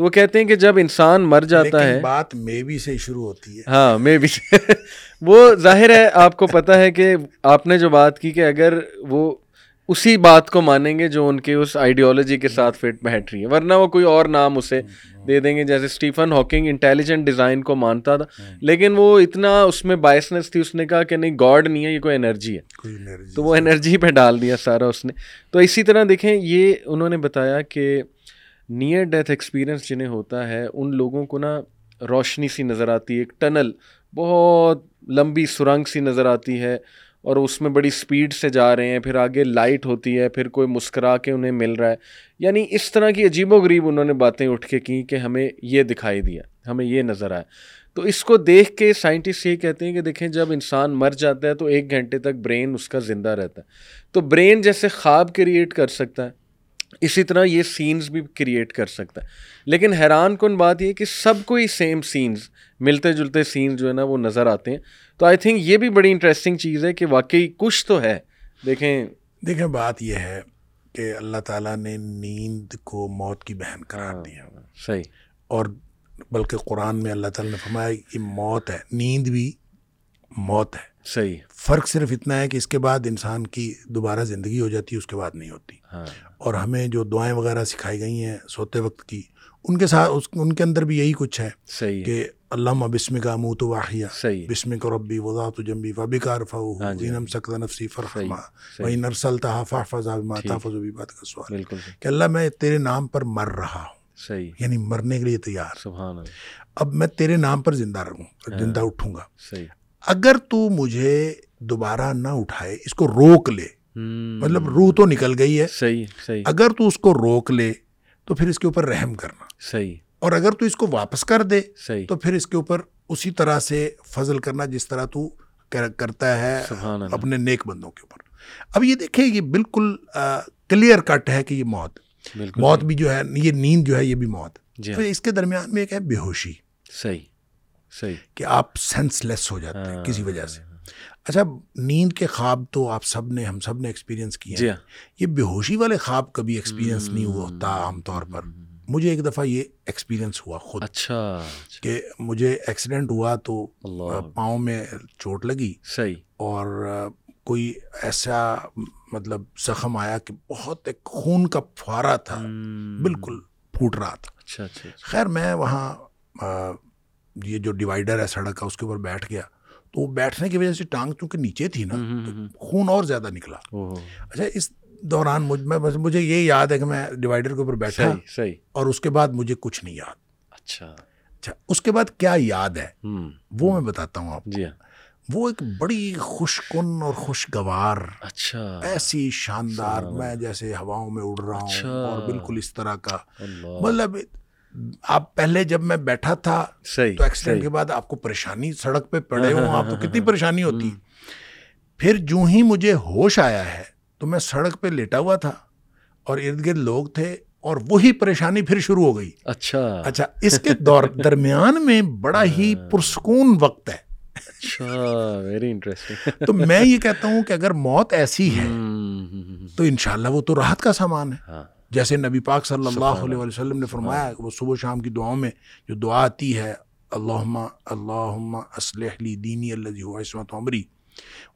S1: تو وہ کہتے ہیں کہ جب انسان مر جاتا ہے
S2: بات مے بی سے شروع ہوتی ہے۔
S1: ہاں مے بی وہ ظاہر ہے آپ کو پتا ہے کہ آپ نے جو بات کی کہ اگر وہ اسی بات کو مانیں گے جو ان کے اس آئیڈیالوجی کے ساتھ فٹ بیٹھ رہی ہے۔ ورنہ وہ کوئی اور نام اسے دے دیں گے جیسے اسٹیفن ہاکنگ انٹیلیجنٹ ڈیزائن کو مانتا تھا۔ لیکن وہ اتنا اس میں بائسنس تھی اس نے کہا کہ نہیں گاڈ نہیں ہے یہ کوئی انرجی ہے۔ تو وہ انرجی پہ ڈال دیا سارا اس نے۔ تو اسی طرح دیکھیں یہ انہوں نے بتایا کہ نیئر ڈیتھ ایکسپیرئنس جنہیں ہوتا ہے، ان لوگوں کو نا روشنی سی نظر آتی ہے، ایک ٹنل بہت لمبی سرنگ سی نظر آتی ہے اور اس میں بڑی اسپیڈ سے جا رہے ہیں، پھر آگے لائٹ ہوتی ہے، پھر کوئی مسکرا کے انہیں مل رہا ہے۔ یعنی اس طرح کی عجیب و غریب انہوں نے باتیں اٹھ کے کی کہ ہمیں یہ دکھائی دیا، ہمیں یہ نظر آیا۔ تو اس کو دیکھ کے سائنٹسٹ یہ کہتے ہیں کہ دیکھیں، جب انسان مر جاتا ہے تو ایک گھنٹے تک برین اس کا زندہ رہتا ہے۔ تو برین جیسے خواب کریٹ کر سکتا ہے۔ اسی طرح یہ سینز بھی کریٹ کر سکتا ہے۔ لیکن حیران کن بات یہ کہ سب کو ہی سیم سینز ملتے جلتے سینز جو ہے نا وہ نظر آتے ہیں۔ تو آئی تھنک یہ بھی بڑی انٹرسٹنگ چیز ہے کہ واقعی کچھ تو ہے۔ دیکھیں۔
S2: دیکھیں بات یہ ہے کہ اللہ تعالیٰ نے نیند کو موت کی بہن قرار ہاں، دیا۔
S1: صحیح۔
S2: اور بلکہ قرآن میں اللہ تعالیٰ نے فرمایا یہ موت ہے۔ نیند بھی موت ہے۔
S1: صحیح۔
S2: فرق صرف اتنا ہے کہ اس کے بعد انسان کی دوبارہ زندگی ہو جاتی ہے اس کے بعد نہیں ہوتی۔ ہاں۔ اور ہمیں جو دعائیں وغیرہ سکھائی گئی ہیں سوتے وقت کی ان کے ساتھ ان کے اندر بھی یہی کچھ ہے
S1: صحیح
S2: کہ اللہ بسم کا منہ تو واحیہ بسم کا ربی وضا تو جمبی و بکار فیم سکتا نفسی فرحما۔ وہی نرسل فضا ماتا فضو بات کا سوال کہ اللہ میں تیرے نام پر مر رہا ہوں۔
S1: صحیح۔
S2: یعنی مرنے کے لیے تیار۔
S1: سبحان
S2: اب میں تیرے نام پر زندہ رہوں
S1: ہاں۔
S2: زندہ اٹھوں گا۔
S1: صحیح۔
S2: اگر تو مجھے دوبارہ نہ اٹھائے اس کو روک لے۔ مطلب روح تو نکل گئی ہے۔
S1: صحیح صحیح۔
S2: اگر تو اس کو روک لے تو پھر اس کے اوپر رحم کرنا۔
S1: صحیح۔
S2: اور اگر تو اس کو واپس کر دے
S1: صحیح۔
S2: تو پھر اس کے اوپر اسی طرح سے فضل کرنا جس طرح تو کرتا ہے اپنے نیک بندوں کے اوپر۔ اب یہ دیکھیں یہ بالکل کلیئر کٹ ہے کہ یہ موت۔ موت بھی جو ہے یہ نیند جو ہے یہ بھی موت۔
S1: جی
S2: پھر اس کے درمیان میں ایک ہے بے ہوشی۔
S1: صحیح صحیح۔
S2: کہ آپ سینس لیس ہو جاتے ہیں کسی وجہ سے۔ اچھا نیند کے خواب تو آپ سب نے ہم سب نے ایکسپیرینس کیے
S1: جی
S2: یہ بے ہوشی والے خواب کبھی ایکسپیرینس نہیں ہوتا عام طور پر۔ مجھے ایک دفعہ یہ ایکسپیرینس ہوا خود۔
S1: اچھا
S2: کہ مجھے ایکسیڈنٹ ہوا تو پاؤں میں چوٹ لگی۔
S1: صحیح۔
S2: اور کوئی ایسا مطلب زخم آیا کہ بہت ایک خون کا پھوارا تھا۔ بالکل پھوٹ رہا تھا۔
S1: اچھا اچھا
S2: خیر میں وہاں یہ جو ڈیوائڈر ہے سڑک کا اس کے اوپر بیٹھ گیا۔ تو وہ بیٹھنے کی وجہ سے ٹانگ چونکہ نیچے تھی نا خون اور زیادہ نکلا۔ اچھا اس دوران مجھ میں بس مجھے یہ یاد ہے کہ میں ڈیوائڈر کے اوپر بیٹھا
S1: صحیح
S2: اور اس کے بعد مجھے کچھ نہیں یاد۔
S1: اچھا۔
S2: اچھا اس کے بعد کیا یاد ہے؟ وہ میں بتاتا ہوں آپ
S1: جی
S2: وہ ایک بڑی خوش کن اور خوشگوار
S1: اچھا۔
S2: ایسی شاندار میں جیسے ہواؤں میں اڑ رہا ہوں اور بالکل اس طرح کا۔ مطلب آپ پہلے جب میں بیٹھا تھا تو ایکسیڈنٹ کے بعد آپ کو پریشانی سڑک پہ پڑے ہوں آپ کو کتنی پریشانی ہوتی۔ پھر جو ہی مجھے ہوش آیا ہے تو میں سڑک پہ لیٹا ہوا تھا اور ارد گرد لوگ تھے اور وہی پریشانی پھر شروع ہو گئی۔
S1: اچھا۔
S2: اچھا اس کے دور درمیان میں بڑا ہی پرسکون وقت ہے۔
S1: ویری انٹرسٹنگ
S2: تو میں یہ کہتا ہوں کہ اگر موت ایسی ہے تو انشاءاللہ وہ تو راحت کا سامان ہے۔
S1: ہاں۔
S2: جیسے نبی پاک صلی اللہ علیہ وسلم نے فرمایا کہ وہ صبح شام کی دعاؤں میں جو دعا آتی ہے اللہم اللہم اسلح لی دینی اللہ ہوا عصمت عمری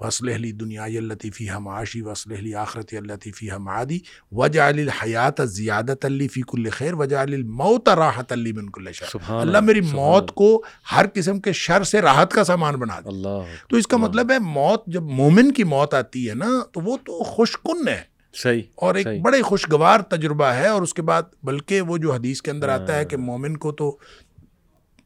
S2: وصلح لی دنیا اللہ فیہ معاشی وصلح لی آخرت اللہ فیہ معادی وجعل الحیات زیادت اللہ فی کل خیر وجعل الموت راحت اللہ من کل شر۔ اللہ میری موت کو ہر قسم کے شر سے راحت کا سامان بنا دے۔ تو اس کا مطلب ہے موت جب مومن کی موت آتی ہے نا تو وہ تو خوش کن ہے۔
S1: صحیح
S2: اور ایک بڑے خوشگوار تجربہ ہے اور اس کے بعد بلکہ وہ جو حدیث کے اندر آتا ہے کہ ہاں۔ مومن کو تو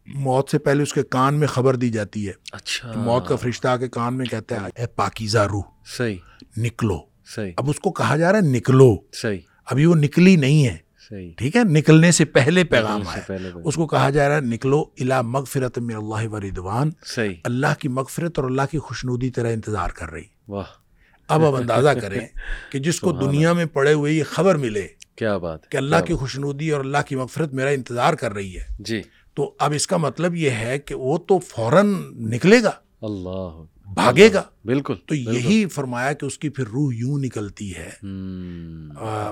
S2: موت سے پہلے اس کے کان میں خبر دی جاتی ہے۔
S1: اچھا۔
S2: موت کا فرشتہ کے کان میں کہتا ہے اے پاکیزہ روح
S1: صحیح۔
S2: نکلو۔
S1: صحیح۔
S2: اب اس کو کہا جا رہا ہے نکلو۔
S1: صحیح۔
S2: ابھی وہ نکلی نہیں ہے۔
S1: صحیح۔
S2: ٹھیک ہے نکلنے سے پہلے پیغام آیا۔ اس کو کہا جا رہا ہے نکلو الا مغفرت من اللہ و ردوان
S1: صحیح۔
S2: اللہ کی مغفرت اور اللہ کی خوشنودی تیرا انتظار کر رہی۔
S1: واہ۔
S2: اب اب اندازہ کریں کہ جس کو دنیا میں پڑے ہوئے یہ خبر ملے
S1: کیا بات
S2: کہ اللہ کی خوشنودی اور اللہ کی مغفرت میرا انتظار کر رہی ہے۔
S1: جی۔
S2: تو اب اس کا مطلب یہ ہے کہ وہ تو فوراً نکلے گا
S1: اللہ۔
S2: بھاگے گا۔
S1: بالکل
S2: تو یہی فرمایا کہ اس کی پھر روح یوں نکلتی ہے۔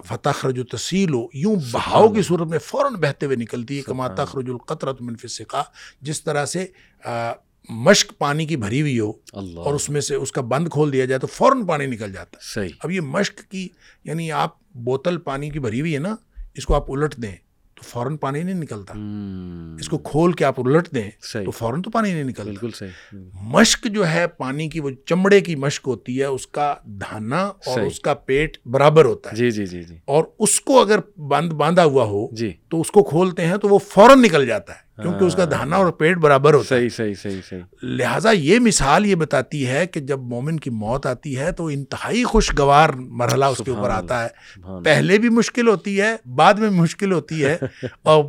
S2: فتح خرج و تسیل ہو یوں بہاؤ کی صورت میں فوراً بہتے ہوئے نکلتی ہے کما تخرج القطرت منفی سکھا جس طرح سے مشق پانی کی بھری ہوئی ہو
S1: اللہ۔
S2: اور اس میں سے اس کا بند کھول دیا جائے تو فوراً پانی نکل جاتا ہے۔
S1: صحیح۔
S2: اب یہ مشق کی یعنی آپ بوتل پانی کی بھری ہوئی ہے نا اس کو آپ الٹ دیں تو فوراً پانی نہیں نکلتا۔
S1: ہم،
S2: اس کو کھول کے آپ الٹ دیں
S1: صحیح۔
S2: تو فوراً تو پانی نہیں نکلتا۔
S1: بالکل صحیح۔
S2: مشق جو ہے پانی کی وہ چمڑے کی مشق ہوتی ہے اس کا دھانا اور
S1: صحیح۔
S2: اس کا پیٹ برابر ہوتا ہے۔
S1: جی جی جی جی۔
S2: اور اس کو اگر بند باندھا ہوا ہو
S1: جی۔
S2: تو اس کو کھولتے ہیں تو وہ فوراً نکل جاتا ہے۔ کیونکہ اس کا۔ دھانا اور پیٹ برابر ہوتا ہے۔
S1: صحیح صحیح صحیح صحیح۔
S2: لہٰذا یہ مثال یہ بتاتی ہے کہ جب مومن کی موت آتی ہے تو انتہائی خوشگوار مرحلہ اس کے اوپر آتا ہے۔ پہلے بھی مشکل ہوتی ہے بعد میں مشکل ہوتی ہے اور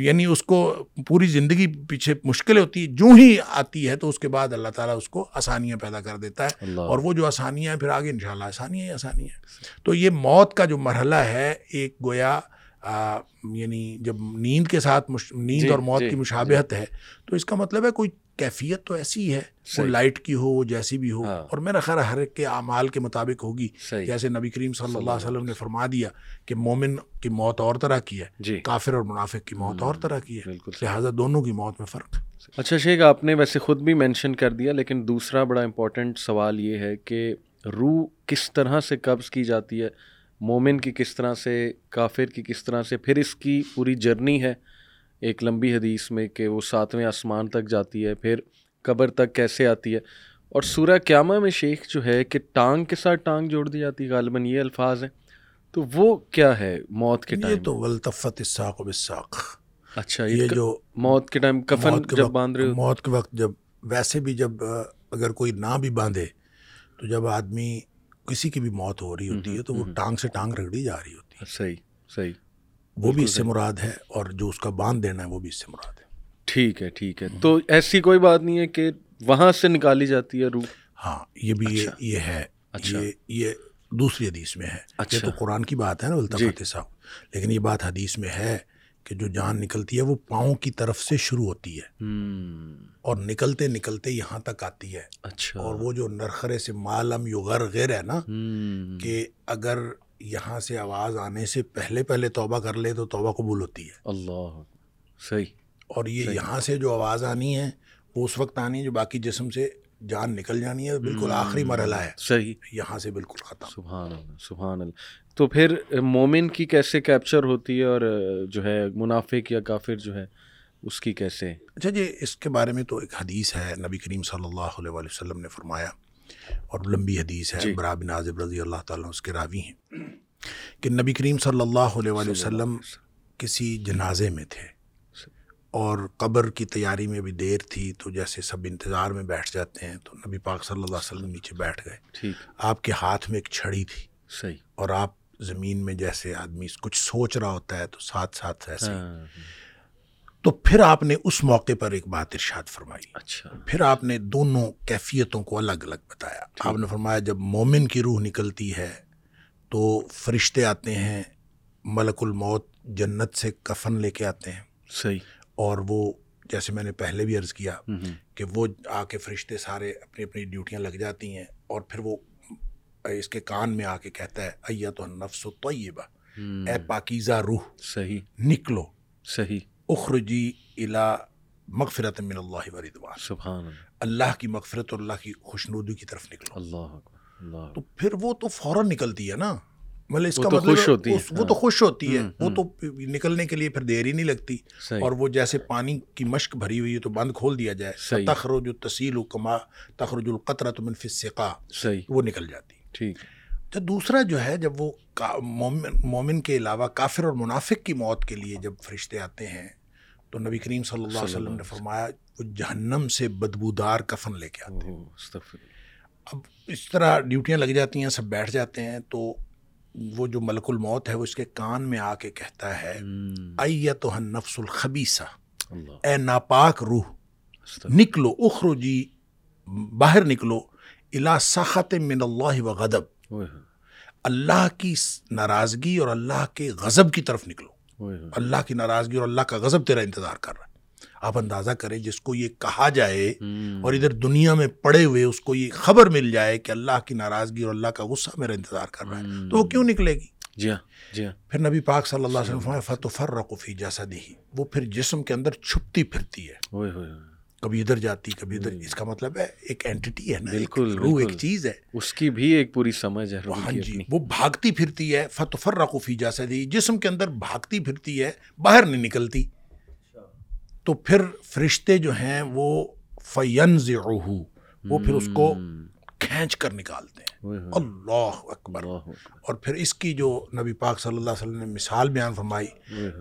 S2: یعنی اس کو پوری زندگی پیچھے مشکل ہوتی ہے جو ہی آتی ہے تو اس کے بعد اللہ تعالیٰ اس کو آسانیاں پیدا کر دیتا ہے۔ اور وہ جو آسانیاں پھر آگے انشاءاللہ آسانیاں ہی آسانیاں تو یہ موت کا جو مرحلہ ہے ایک گویا آ, یعنی جب نیند کے ساتھ مش... نیند
S1: جی،
S2: اور موت
S1: جی،
S2: کی مشابہت ہے تو اس کا مطلب ہے کوئی کیفیت تو ایسی ہے وہ۔ لائٹ کی ہو وہ جیسی بھی ہو۔
S1: ہاں۔
S2: اور میرا خیر ہر ایک کے اعمال کے مطابق ہوگی۔ جیسے نبی کریم صلی اللہ علیہ وسلم نے فرما دیا کہ مومن کی موت اور طرح کی ہے
S1: جی۔
S2: کافر اور منافق کی موت اور طرح کی ہے۔ لہٰذا دونوں کی موت میں فرق
S1: اچھا شیخ آپ نے ویسے خود بھی مینشن کر دیا لیکن دوسرا بڑا امپورٹنٹ سوال یہ ہے کہ روح کس طرح سے قبض کی جاتی ہے؟ مومن کی کس طرح سے کافر کی کس طرح سے پھر اس کی پوری جرنی ہے ایک لمبی حدیث میں کہ وہ ساتویں آسمان تک جاتی ہے پھر قبر تک کیسے آتی ہے۔ اور سورہ قیامہ میں شیخ جو ہے کہ ٹانگ کے ساتھ ٹانگ جوڑ دی جاتی ہے غالباً یہ الفاظ ہیں۔ تو وہ کیا ہے موت کے
S2: یہ
S1: ٹائم
S2: تو ولطفت الساق بالساق۔
S1: اچھا
S2: یہ
S1: یہ
S2: جو
S1: موت کے ٹائم کفن جب باندھ رہے ہو۔
S2: موت کے وقت جب ویسے بھی جب اگر کوئی نہ بھی باندھے تو جب آدمی کسی کی بھی موت ہو رہی ہوتی ہے تو وہ ٹانگ سے ٹانگ رگڑی جا رہی ہوتی ہے۔
S1: صحیح صحیح۔
S2: وہ بھی اس سے مراد ہے اور جو اس کا باندھ دینا ہے وہ بھی اس سے مراد ہے۔
S1: ٹھیک ہے ٹھیک ہے۔ تو ایسی کوئی بات نہیں ہے کہ وہاں سے نکالی جاتی ہے روح۔
S2: ہاں یہ بھی یہ
S1: اچھا۔
S2: ہے
S1: اچھا۔
S2: یہ یہ دوسری حدیث میں ہے۔ یہ
S1: اچھا۔
S2: تو قرآن کی بات ہے نا التفت الساق لیکن یہ بات حدیث میں ہے کہ جو جان نکلتی ہے وہ پاؤں کی طرف سے شروع ہوتی ہے۔
S1: ہم،
S2: اور نکلتے نکلتے یہاں تک آتی ہے۔
S1: اچھا۔
S2: اور وہ جو نرخرے سے معلم یغر غیر ہے نا
S1: ہم،
S2: کہ اگر یہاں سے آواز آنے سے پہلے پہلے توبہ کر لے تو توبہ قبول ہوتی ہے۔
S1: اللہ۔ صحیح۔
S2: اور یہ یہاں سے جو آواز آنی ہے وہ اس وقت آنی ہے جو باقی جسم سے جان نکل جانی ہے بالکل آخری مرحلہ ہے۔
S1: صحیح۔
S2: یہاں سے بالکل ختم۔
S1: سبحان اللہ سبحان اللہ۔ تو پھر مومن کی کیسے کیپچر ہوتی ہے اور جو ہے منافق یا کافر جو ہے اس کی کیسے؟
S2: اچھا جی اس کے بارے میں تو ایک حدیث ہے نبی کریم صلی اللہ علیہ وآلہ وسلم نے فرمایا اور لمبی حدیث ہے
S1: جی۔
S2: برا بن عازب رضی اللہ تعالیٰ اس کے راوی ہیں کہ نبی کریم صلی اللہ علیہ وآلہ وسلم کسی جنازے میں تھے اور قبر کی تیاری میں بھی دیر تھی تو جیسے سب انتظار میں بیٹھ جاتے ہیں تو نبی پاک صلی اللہ علیہ وسلم نیچے بیٹھ گئے۔ آپ کے ہاتھ میں ایک چھڑی تھی
S1: صحیح۔
S2: اور آپ زمین میں جیسے آدمی کچھ سوچ رہا ہوتا ہے تو ساتھ ساتھ ایسے۔
S1: ہاں۔
S2: تو پھر آپ نے اس موقع پر ایک بات ارشاد فرمائی۔
S1: اچھا۔
S2: پھر آپ نے دونوں کیفیتوں کو الگ الگ بتایا۔ آپ نے فرمایا جب مومن کی روح نکلتی ہے تو فرشتے آتے ہیں ملک الموت جنت سے کفن لے کے آتے ہیں۔
S1: صحیح۔
S2: اور وہ جیسے میں نے پہلے بھی عرض کیا کہ وہ آ کے فرشتے سارے اپنی اپنی ڈیوٹیاں لگ جاتی ہیں اور پھر وہ اس کے کان میں آ کے کہتا ہے ایا تو نفس و طیبہ اے پاکیزہ روح
S1: صحیح۔
S2: نکلو۔
S1: صحیح۔
S2: اخرجی الا مغفرت من اللہ و رضوان۔
S1: سبحان اللہ۔
S2: اللہ کی مغفرت اور اللہ کی خوشنودی کی طرف نکلو۔
S1: اللہ اللہ
S2: تو پھر وہ تو فوراً نکلتی ہے نا؟ مطلب اس کا مطلب
S1: خوش ہوتی ہے،
S2: وہ۔ تو خوش ہوتی ہے۔ وہ۔ تو نکلنے کے لیے پھر دیر ہی نہیں لگتی۔ اور وہ جیسے پانی کی مشق بھری ہوئی ہے تو بند کھول دیا جائے۔ تخرج التسیل کما تخرج القطرۃ من فی السقا
S1: صحیح۔
S2: وہ نکل جاتی۔
S1: ٹھیک۔
S2: تو دوسرا جو ہے جب وہ مومن مومن کے علاوہ کافر اور منافق کی موت کے لیے جب فرشتے آتے ہیں تو نبی کریم صلی اللہ علیہ وسلم نے فرمایا وہ جہنم سے بدبودار کفن لے کے آتے ہیں۔ اب اس طرح ڈیوٹیاں لگ جاتی ہیں سب بیٹھ جاتے ہیں تو وہ جو ملک الموت ہے وہ اس کے کان میں آ کے کہتا ہے
S1: ہم،
S2: ایت نفس الخبیسہ اے ناپاک روح نکلو اخرجی باہر نکلو الا سخت من اللہ و
S1: اوہ،
S2: اللہ کی ناراضگی اور اللہ کے غضب کی طرف نکلو۔ اللہ کی ناراضگی اور اللہ کا غضب تیرا انتظار کر رہا ہے۔ آپ اندازہ کریں جس کو یہ کہا جائے اور ادھر دنیا میں پڑے ہوئے اس کو یہ خبر مل جائے کہ اللہ کی ناراضگی اور اللہ کا غصہ میرا انتظار کر رہا ہے۔ تو وہ کیوں نکلے گی؟
S1: جی ہاں جی ہاں۔
S2: پھر نبی پاک صلی اللہ علیہ وسلم فتفرق فی جسدہ وہ پھر جسم کے اندر چھپتی پھرتی ہے۔ کبھی ادھر جاتی کبھی ادھر اس کا مطلب ہے ایک اینٹی ہے نا
S1: بالکل
S2: روح ایک چیز ہے۔
S1: اس کی بھی ایک پوری سمجھ ہے
S2: ہاں جی وہ بھاگتی پھرتی ہے فتفر رقفی جیسا دی جسم کے اندر بھاگتی پھرتی ہے باہر نہیں نکلتی۔ تو پھر فرشتے جو ہیں وہ فینز وہ پھر اس کو کھینچ کر نکالتے ہیں۔ اللہ اکبر۔ اور پھر اس کی جو نبی پاک صلی اللہ علیہ وسلم نے مثال بیان فرمائی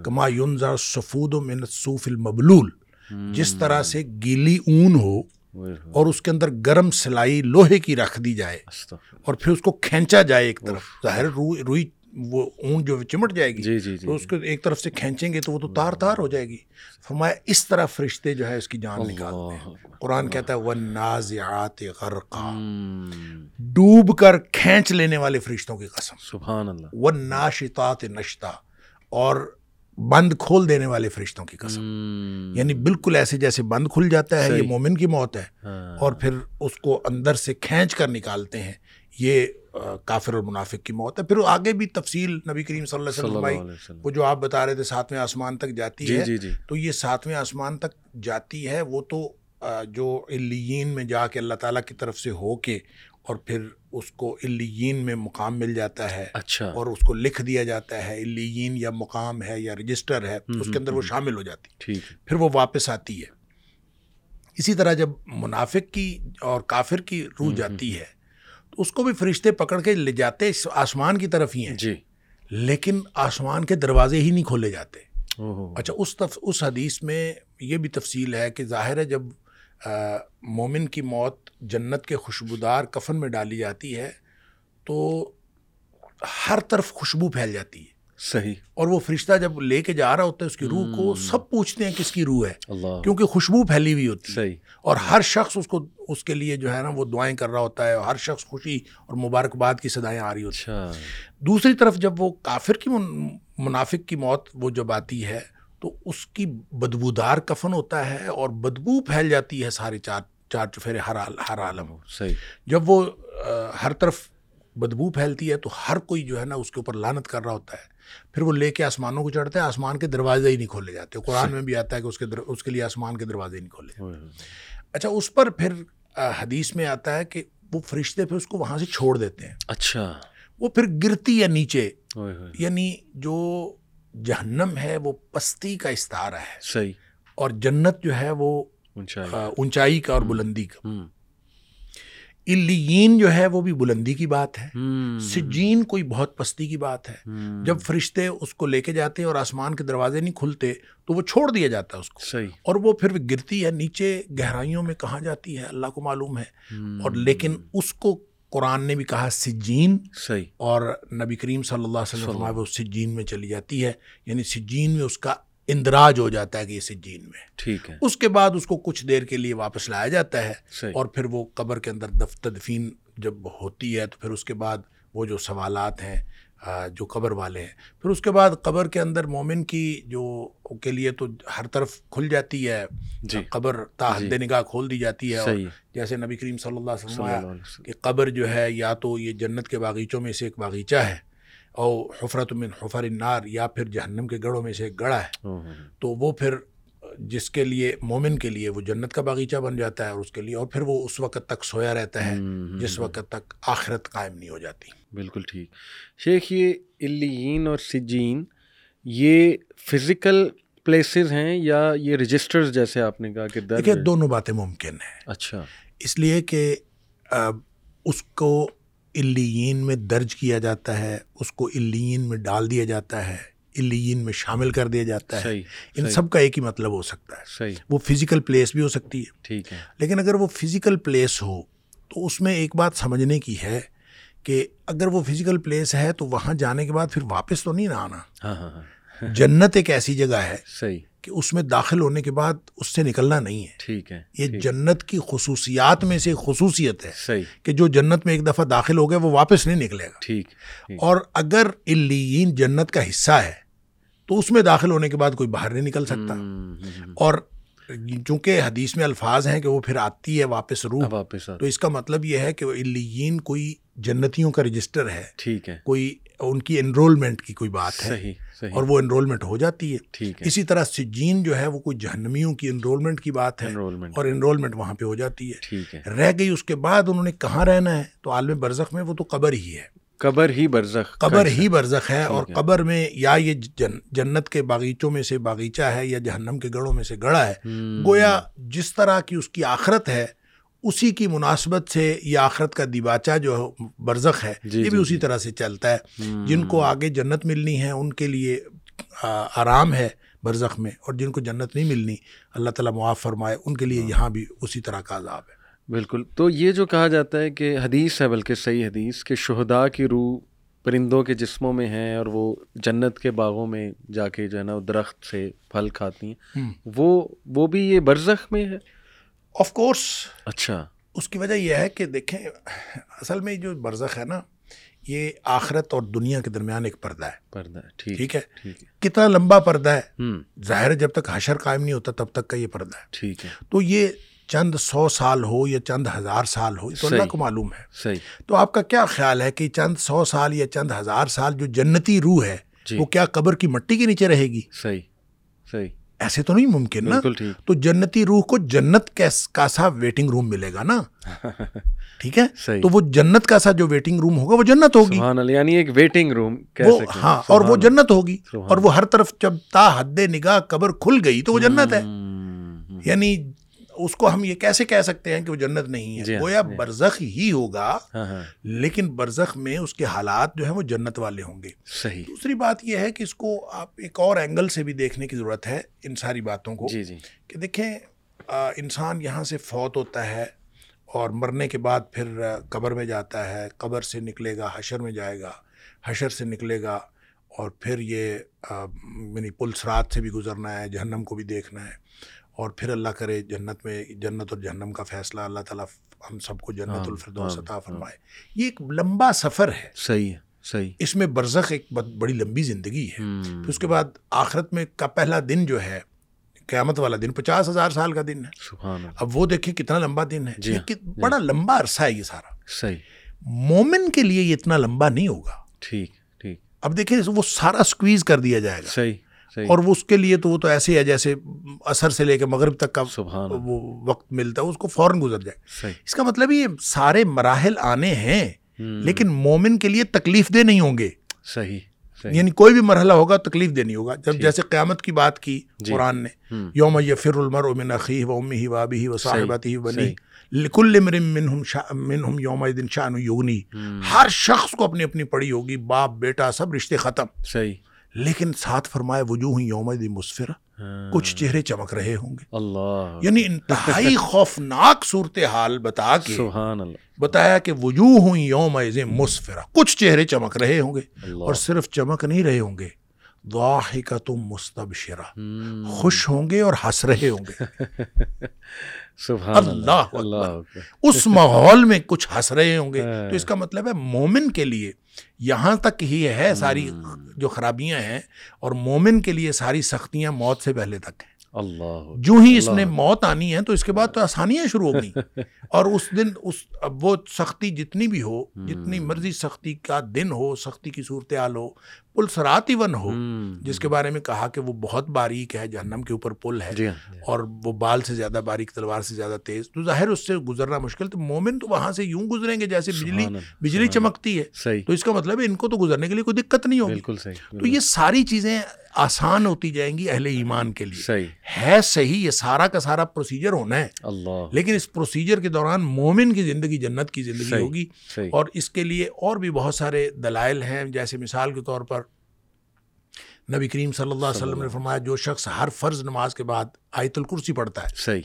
S2: کما ینزا سفود من الصوف المبلول۔ جس طرح سے گیلی اون ہو اور اس کے اندر گرم سلائی لوہے کی رکھ دی جائے اور پھر اس کو کھینچا جائے ایک طرف۔ ظاہر روئی وہ اون جو چمٹ جائے گی
S1: جی جی
S2: تو اس کو ایک طرف سے کھینچیں گے تو وہ تو تار تار ہو جائے گی۔ فرمایا اس طرح فرشتے جو ہے اس کی جان نکالتے ہیں۔ قرآن کہتا ہے وہ نازعات غرقا ڈوب کر کھینچ لینے والے فرشتوں کی قسم۔
S1: سبحان اللہ۔
S2: وہ ناشتات نشتا اور بند کھول دینے والے فرشتوں کی قسم۔ یعنی بالکل ایسے جیسے بند کھل جاتا ہے یہ مومن کی موت ہے۔ اور پھر اس کو اندر سے کھینچ کر نکالتے ہیں۔ یہ کافر اور منافق کی موت ہے۔ پھر آگے بھی تفصیل نبی کریم صلی اللہ علیہ وسلم وہ جو آپ بتا رہے تھے ساتویں آسمان تک جاتی
S1: جی
S2: ہے
S1: جی جی۔
S2: تو یہ ساتویں آسمان تک جاتی ہے۔ وہ تو جو علیین میں جا کے اللہ تعالیٰ کی طرف سے ہو کے اور پھر اس کو علیین میں مقام مل جاتا ہے
S1: اچھا۔
S2: اور اس کو لکھ دیا جاتا ہے علیین یا مقام ہے یا رجسٹر ہے اس کے اندر وہ شامل ہو جاتی۔
S1: ٹھیک۔
S2: پھر وہ واپس آتی ہے۔ اسی طرح جب منافق کی اور کافر کی روح جاتی ہے تو اس کو بھی فرشتے پکڑ کے لے جاتے آسمان کی طرف ہی ہیں۔
S1: جی۔
S2: لیکن آسمان کے دروازے ہی نہیں کھولے جاتے۔ اچھا اس اس حدیث میں یہ بھی تفصیل ہے کہ ظاہر ہے جب مومن کی موت جنت کے خوشبودار کفن میں ڈالی جاتی ہے تو ہر طرف خوشبو پھیل جاتی ہے۔
S1: صحیح۔
S2: اور وہ فرشتہ جب لے کے جا رہا ہوتا ہے اس کی روح کو سب پوچھتے ہیں کس کی روح ہے۔
S1: اللہ۔
S2: کیونکہ خوشبو پھیلی ہوئی ہوتی ہے۔
S1: صحیح۔
S2: اور ہر شخص اس کو اس کے لیے جو ہے نا وہ دعائیں کر رہا ہوتا ہے۔ ہر شخص خوشی اور مبارکباد کی صدائیں آ رہی ہوتی
S1: اچھا۔
S2: دوسری طرف جب وہ کافر کی منافق کی موت وہ جب آتی ہے تو اس کی بدبودار کفن ہوتا ہے اور بدبو پھیل جاتی ہے سارے چار چار چفیرے ہر ہر عالم
S1: صحیح۔
S2: جب وہ ہر طرف بدبو پھیلتی ہے تو ہر کوئی جو ہے نا اس کے اوپر لانت کر رہا ہوتا ہے۔ پھر وہ لے کے آسمانوں کو چڑھتے ہیں آسمان کے دروازے ہی نہیں کھولے جاتے۔ قرآن میں بھی آتا ہے کہ اس کے در... اس کے لیے آسمان کے دروازے ہی نہیں کھولے۔ اچھا اس پر پھر حدیث میں آتا ہے کہ وہ فرشتے پھر اس کو وہاں سے چھوڑ دیتے ہیں۔
S1: اچھا۔
S2: وہ پھر گرتی ہے نیچے یعنی جو جہنم ہے وہ پستی کا استارہ ہے۔
S1: صحیح۔
S2: اور جنت جو ہے وہ اونچائی۔ کا اور بلندی کا۔ الین جو ہے وہ بھی بلندی کی بات ہے۔ سجین کوئی بہت پستی کی بات ہے۔ جب فرشتے اس کو لے کے جاتے ہیں اور آسمان کے دروازے نہیں کھلتے تو وہ چھوڑ دیا جاتا ہے اس کو۔
S1: صحیح۔
S2: اور وہ پھر گرتی ہے نیچے گہرائیوں میں کہاں جاتی ہے اللہ کو معلوم ہے۔ اور لیکن اس کو قرآن نے بھی کہا سجین
S1: صحیح۔
S2: اور نبی کریم صلی اللہ علیہ وسلم وہ سجین میں چلی جاتی ہے یعنی سجین میں اس کا اندراج ہو جاتا ہے کہ یہ سجین میں
S1: ٹھیک ہے۔
S2: اس کے بعد اس کو کچھ دیر کے لیے واپس لایا جاتا ہے اور پھر وہ قبر کے اندر تدفین جب ہوتی ہے تو پھر اس کے بعد وہ جو سوالات ہیں جو قبر والے ہیں۔ پھر اس کے بعد قبر کے اندر مومن کی جو کے لیے تو ہر طرف کھل جاتی ہے
S1: جی۔
S2: قبر تا حد نگاہ کھول دی جاتی ہے۔ اور جیسے نبی کریم صلی اللہ علیہ وسلم
S1: علیہ وسلم۔
S2: کہ قبر جو ہے یا تو یہ جنت کے باغیچوں میں سے ایک باغیچہ ہے اور حفرت من حفر النار یا پھر جہنم کے گڑھوں میں سے ایک گڑھا ہے۔ تو وہ پھر جس کے لیے مومن کے لیے وہ جنت کا باغیچہ بن جاتا ہے اور اس کے لیے اور پھر وہ اس وقت تک سویا رہتا ہے جس وقت تک آخرت قائم نہیں ہو جاتی۔
S1: بالکل ٹھیک۔ شیخ یہ الین اور سجین یہ فزیکل پلیسز ہیں یا یہ رجسٹرز جیسے آپ نے کہا کہ
S2: دیکھیے دونوں باتیں ممکن ہیں۔
S1: اچھا۔
S2: اس لیے کہ اس کو الین میں درج کیا جاتا ہے اس کو الین میں ڈال دیا جاتا ہے۔ الین میں شامل کر دیا جاتا ہے۔ ان سب کا ایک ہی مطلب ہو سکتا ہے۔ وہ فزیکل پلیس بھی ہو سکتی ہے۔
S1: ٹھیک ہے۔
S2: لیکن اگر وہ فزیکل پلیس ہو تو اس میں ایک بات سمجھنے کی ہے کہ اگر وہ فزیکل پلیس ہے تو وہاں جانے کے بعد پھر واپس تو نہیں نہ آنا۔
S1: ہاں ہاں ہاں۔
S2: جنت ایک ایسی جگہ ہے
S1: صحیح۔
S2: کہ اس میں داخل ہونے کے بعد اس سے نکلنا نہیں ہے۔
S1: ٹھیک ہے
S2: یہ جنت کی خصوصیات میں سے خصوصیت ہے
S1: صحیح۔
S2: کہ جو جنت میں ایک دفعہ داخل ہو گیا وہ واپس نہیں نکلے گا۔
S1: ٹھیک۔
S2: اور اگر الین جنت کا حصہ ہے تو اس میں داخل ہونے کے بعد کوئی باہر نہیں نکل سکتا۔ اور چونکہ حدیث میں الفاظ ہیں کہ وہ پھر آتی ہے واپس روح
S1: واپس
S2: تو اس کا مطلب یہ ہے کہ الین کوئی جنتیوں کا
S1: رجسٹر
S2: ہے۔ ٹھیک ہے۔ کوئی ان کی انرولمنٹ
S1: کی کوئی
S2: بات صحیح, ہے۔ صحیح, اور وہ انرولمنٹ ہو جاتی ہے۔ اسی طرح سجین جو ہے وہ کوئی
S1: جہنمیوں کی انرولمنٹ کی
S2: بات
S1: ہے۔
S2: اور انرولمنٹ وہاں پہ
S1: ہو
S2: جاتی ہے۔ رہ گئی اس کے بعد انہوں نے کہاں رہنا ہے؟ تو عالم برزخ میں وہ تو قبر ہی
S1: ہے۔
S2: قبر ہی برزخ قبر ہی برزخ ہے اور قبر میں یا یہ جنت کے باغیچوں میں سے باغیچہ
S1: ہے
S2: یا
S1: جہنم
S2: کے گڑوں
S1: میں
S2: سے گڑا ہے گویا
S1: جس
S2: طرح کی اس کی آخرت ہے اسی کی مناسبت سے یہ آخرت کا دیباچہ جو برزخ ہے جی، یہ بھی جی، اسی
S1: جی۔
S2: طرح سے چلتا ہے۔ جن کو آگے جنت
S1: ملنی ہے ان کے لیے آرام ہے برزخ میں اور جن کو جنت نہیں ملنی اللہ تعالیٰ معاف فرمائے ان کے لیے ہاں۔ یہاں بھی اسی طرح کا عذاب ہے۔ بالکل۔ تو یہ جو کہا جاتا ہے کہ حدیث ہے بلکہ صحیح حدیث کہ شہدا
S2: کی روح
S1: پرندوں
S2: کے جسموں میں ہیں اور وہ جنت کے باغوں میں جا کے جو ہے نا درخت سے پھل کھاتی ہیں۔ وہ
S1: وہ بھی یہ
S2: برزخ میں
S1: ہے؟ آف
S2: کورس اچھا۔ اس کی
S1: وجہ
S2: یہ ہے کہ دیکھیں اصل میں جو برزخ ہے نا یہ آخرت اور دنیا
S1: کے درمیان
S2: ایک پردہ ہے۔ پردہ ٹھیک۔ ٹھیک ہے؟ کتنا لمبا پردہ ہے؟ ظاہر ہے جب
S1: تک
S2: حشر قائم نہیں
S1: ہوتا
S2: تب تک کا یہ پردہ ہے۔ ٹھیک ہے۔ تو یہ چند سو سال ہو یا چند ہزار
S1: سال
S2: ہو تو اللہ کو معلوم ہے۔ تو آپ
S1: کا کیا
S2: خیال ہے کہ چند سو
S1: سال یا
S2: چند ہزار سال جو جنتی روح ہے وہ کیا قبر کی مٹی کے نیچے
S1: رہے
S2: گی؟ صحیح صحیح۔ ایسے تو نہیں ممکن نا؟ تو جنتی روح کو
S1: جنت کا سا ویٹنگ روم ملے گا
S2: نا؟
S1: ٹھیک ہے؟
S2: تو وہ جنت
S1: کا
S2: سا جو
S1: ویٹنگ
S2: روم ہوگا وہ جنت ہوگی۔ یعنی ایک ویٹنگ روم وہ ہاں اور وہ جنت ہوگی۔
S1: اور
S2: وہ ہر طرف جب تا حد نگاہ قبر کھل گئی تو وہ
S1: جنت
S2: ہے۔
S1: یعنی
S2: اس
S1: کو ہم
S2: یہ کیسے کہہ
S1: سکتے ہیں
S2: کہ وہ جنت نہیں ہے؟ جی ہاں، گویا جی۔ برزخ ہی
S1: ہوگا
S2: ہاں، ہاں۔ لیکن برزخ میں اس کے حالات جو ہیں وہ جنت والے ہوں گے۔ صحیح۔ دوسری بات یہ ہے
S1: کہ اس
S2: کو آپ ایک اور اینگل سے بھی دیکھنے کی ضرورت ہے ان ساری باتوں کو۔ جی، کہ دیکھیں انسان یہاں سے فوت ہوتا ہے اور مرنے کے بعد پھر قبر میں جاتا ہے قبر سے نکلے گا حشر میں جائے گا حشر سے نکلے گا اور پھر یہ یعنی پلس رات سے بھی گزرنا ہے جہنم کو بھی دیکھنا ہے۔ اور
S1: پھر
S2: اللہ
S1: کرے
S2: جنت میں جنت اور جہنم کا
S1: فیصلہ اللہ تعالیٰ
S2: ہم سب کو جنت الفردوس عطا فرمائے۔ یہ
S1: ایک
S2: لمبا سفر ہے۔ صحیح ہے صحیح۔ اس میں برزخ ایک بڑی لمبی زندگی ہے۔ پھر اس کے بعد آخرت
S1: میں کا
S2: پہلا دن جو ہے قیامت والا دن
S1: پچاس
S2: ہزار
S1: سال
S2: کا دن ہے۔ اب وہ دیکھیں کتنا
S1: لمبا
S2: دن ہے۔ جی ہاں، جی۔ بڑا لمبا عرصہ
S1: ہے یہ
S2: سارا۔ صحیح۔ مومن کے لیے یہ اتنا لمبا
S1: نہیں ہوگا۔
S2: ٹھیک ٹھیک۔ اب دیکھیں وہ سارا سکویز کر دیا جائے گا۔ صحیح۔ اور وہ اس کے لیے
S1: تو وہ
S2: تو ایسے ہے جیسے اثر سے لے کے
S1: مغرب
S2: تک کا سبحان وہ وقت ملتا ہے
S1: اس
S2: کو فوراً گزر جائے۔ اس کا مطلب یہ
S1: سارے مراحل
S2: آنے ہیں لیکن مومن کے لیے تکلیف دہ نہیں ہوں گے۔ صحیح یعنی کوئی
S1: بھی
S2: مرحلہ ہوگا
S1: تکلیف
S2: دینی ہوگا۔ جب جیسے قیامت کی بات کی قرآن نے یوم یفر
S1: المر
S2: امن عقی و امی ہی وابی ہی و
S1: صاحبات
S2: ہی بنی لکل منہم یوم دن شان ہر شخص کو اپنی اپنی
S1: پڑی
S2: ہوگی باپ بیٹا سب رشتے ختم۔
S1: صحیح.
S2: لیکن ساتھ فرمائے وجوہ یوم
S1: مسفر
S2: ہاں۔ کچھ چہرے چمک رہے ہوں گے۔
S1: اللہ۔ یعنی
S2: انتہائی خوفناک صورتحال بتا کے سبحان اللہ۔ بتایا کہ وجوہ
S1: یوم
S2: مسفرہ کچھ چہرے چمک رہے ہوں گے اور
S1: صرف
S2: چمک نہیں رہے ہوں گے۔ واحقہ
S1: تم
S2: مستبشرہ
S1: خوش ہوں گے
S2: اور ہنس رہے ہوں گے۔ سبحان اللہ
S1: اللہ
S2: اس ماحول میں کچھ ہنس رہے ہوں گے۔ تو اس کا مطلب
S1: ہے
S2: مومن کے لیے یہاں تک ہی ہے ساری جو خرابیاں ہیں اور مومن کے
S1: لیے
S2: ساری سختیاں موت سے پہلے تک ہیں۔ اللہ جو ہی اس نے موت آنی ہے تو اس کے بعد تو آسانیاں شروع ہو گئیں۔ اور
S1: اس
S2: دن اس اب وہ سختی جتنی بھی ہو جتنی مرضی سختی کا دن ہو
S1: سختی
S2: کی صورتحال ہو پل سرات ایون ہو جس کے بارے میں کہا کہ وہ
S1: بہت باریک ہے جہنم
S2: کے اوپر پل ہے اور وہ بال سے زیادہ باریک تلوار سے زیادہ تیز۔ تو ظاہر اس سے گزرنا مشکل تو مومن تو وہاں
S1: سے یوں
S2: گزریں
S1: گے
S2: جیسے بجلی
S1: بجلی
S2: چمکتی ہے۔ تو اس کا مطلب ہے ان کو تو گزرنے کے لیے
S1: کوئی دقت
S2: نہیں ہوگی۔ بالکل صحیح تو یہ ساری چیزیں آسان ہوتی جائیں
S1: گی
S2: اہل ایمان کے لیے۔ ہے صحیح یہ سارا کا
S1: سارا
S2: پروسیجر ہونا ہے۔ لیکن اس پروسیجر کے دوران مومن کی زندگی
S1: جنت
S2: کی
S1: زندگی
S2: ہوگی۔ اور اس کے لیے اور بھی بہت سارے دلائل ہیں۔ جیسے مثال کے طور پر نبی کریم صلی اللہ علیہ وسلم نے فرمایا جو شخص ہر فرض نماز کے بعد آیت
S1: الکرسی
S2: پڑھتا ہے صحیح۔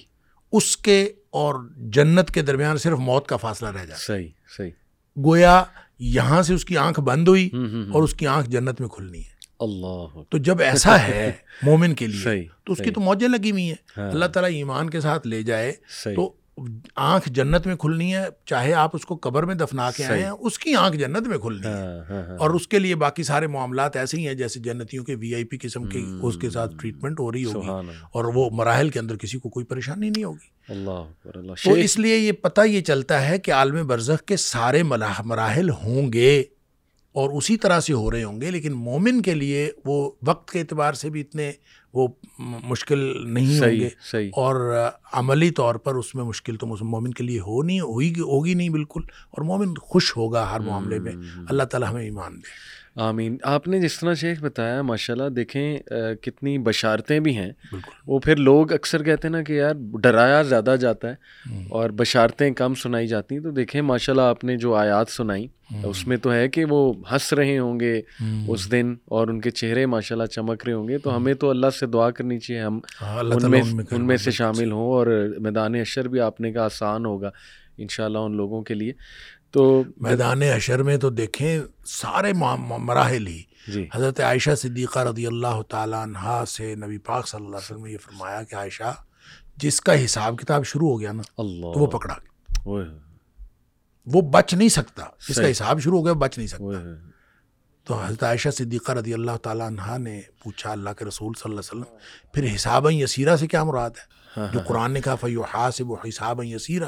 S2: اس کے اور جنت کے درمیان صرف موت
S1: کا فاصلہ
S2: رہ جاتا صحیح صحیح۔ گویا یہاں سے اس
S1: کی آنکھ
S2: بند ہوئی اور اس کی آنکھ جنت
S1: میں
S2: کھلنی ہے۔ اللہ تو جب ایسا ہے
S1: مومن
S2: کے لیے
S1: تو
S2: اس کی تو موجیں لگی
S1: ہوئی
S2: ہیں۔ اللہ تعالیٰ ایمان کے ساتھ لے
S1: جائے
S2: تو آنکھ جنت میں کھلنی ہے چاہے آپ اس کو قبر میں دفنا کے آئے ہیں اس کی آنکھ جنت میں کھلنی ہے۔ اور اس کے لیے باقی سارے معاملات ایسے ہی ہیں جیسے جنتیوں کے وی آئی پی قسم کے اس کے ساتھ ٹریٹمنٹ ہو رہی ہوگی اور وہ مراحل کے اندر کسی کو کوئی پریشانی نہیں ہوگی۔ اللہ تو اس لیے یہ پتہ یہ چلتا ہے کہ عالم برزخ کے سارے مراحل ہوں گے۔ اور اسی طرح سے ہو رہے ہوں گے لیکن مومن کے لیے وہ وقت کے اعتبار سے بھی اتنے وہ مشکل نہیں ہوں گے۔ اور عملی طور پر اس میں مشکل تو مومن کے لیے ہو نہیں ہوئی ہوگی نہیں بالکل۔ اور مومن خوش ہوگا ہر معاملے میں۔ اللہ تعالیٰ ہمیں ایمان دے۔
S1: آمین۔ آپ نے جس طرح شیخ بتایا ماشاء اللہ دیکھیں کتنی بشارتیں بھی ہیں۔ وہ پھر لوگ اکثر کہتے ہیں نا کہ یار ڈرایا زیادہ جاتا ہے اور بشارتیں کم سنائی جاتی ہیں۔ تو دیکھیں ماشاء اللہ آپ نے جو آیات سنائی اس میں تو ہے کہ وہ ہنس رہے ہوں گے اس دن اور ان کے چہرے ماشاء اللہ چمک رہے ہوں گے۔ تو ہمیں تو اللہ سے دعا کرنی چاہیے ہم ہاں، ان میں ان میں سے شامل ہوں اور میدان اشر بھی آپ نے کہا آسان ہوگا ان شاء اللہ ان لوگوں کے لیے۔
S2: تو میدان حشر میں تو دیکھیں سارے مراحل ہی۔ جی۔ حضرت عائشہ صدیقہ رضی اللہ تعالیٰ عنہ سے نبی پاک صلی اللہ علیہ وسلم نے یہ فرمایا کہ عائشہ جس کا حساب کتاب شروع ہو گیا نا اللہ۔ تو وہ پکڑا گیا۔ وہ بچ نہیں سکتا۔ جس کا حساب شروع ہو گیا بچ نہیں سکتا۔ تو حضرت عائشہ صدیقہ رضی اللہ تعالیٰ عنہ نے پوچھا اللہ کے رسول صلی اللہ علیہ وسلم پھر حساب یسیرہ سے کیا مراد ہے؟ جو ہاں۔ قرآن نے کہا فیو حاسب و حساب یسیرا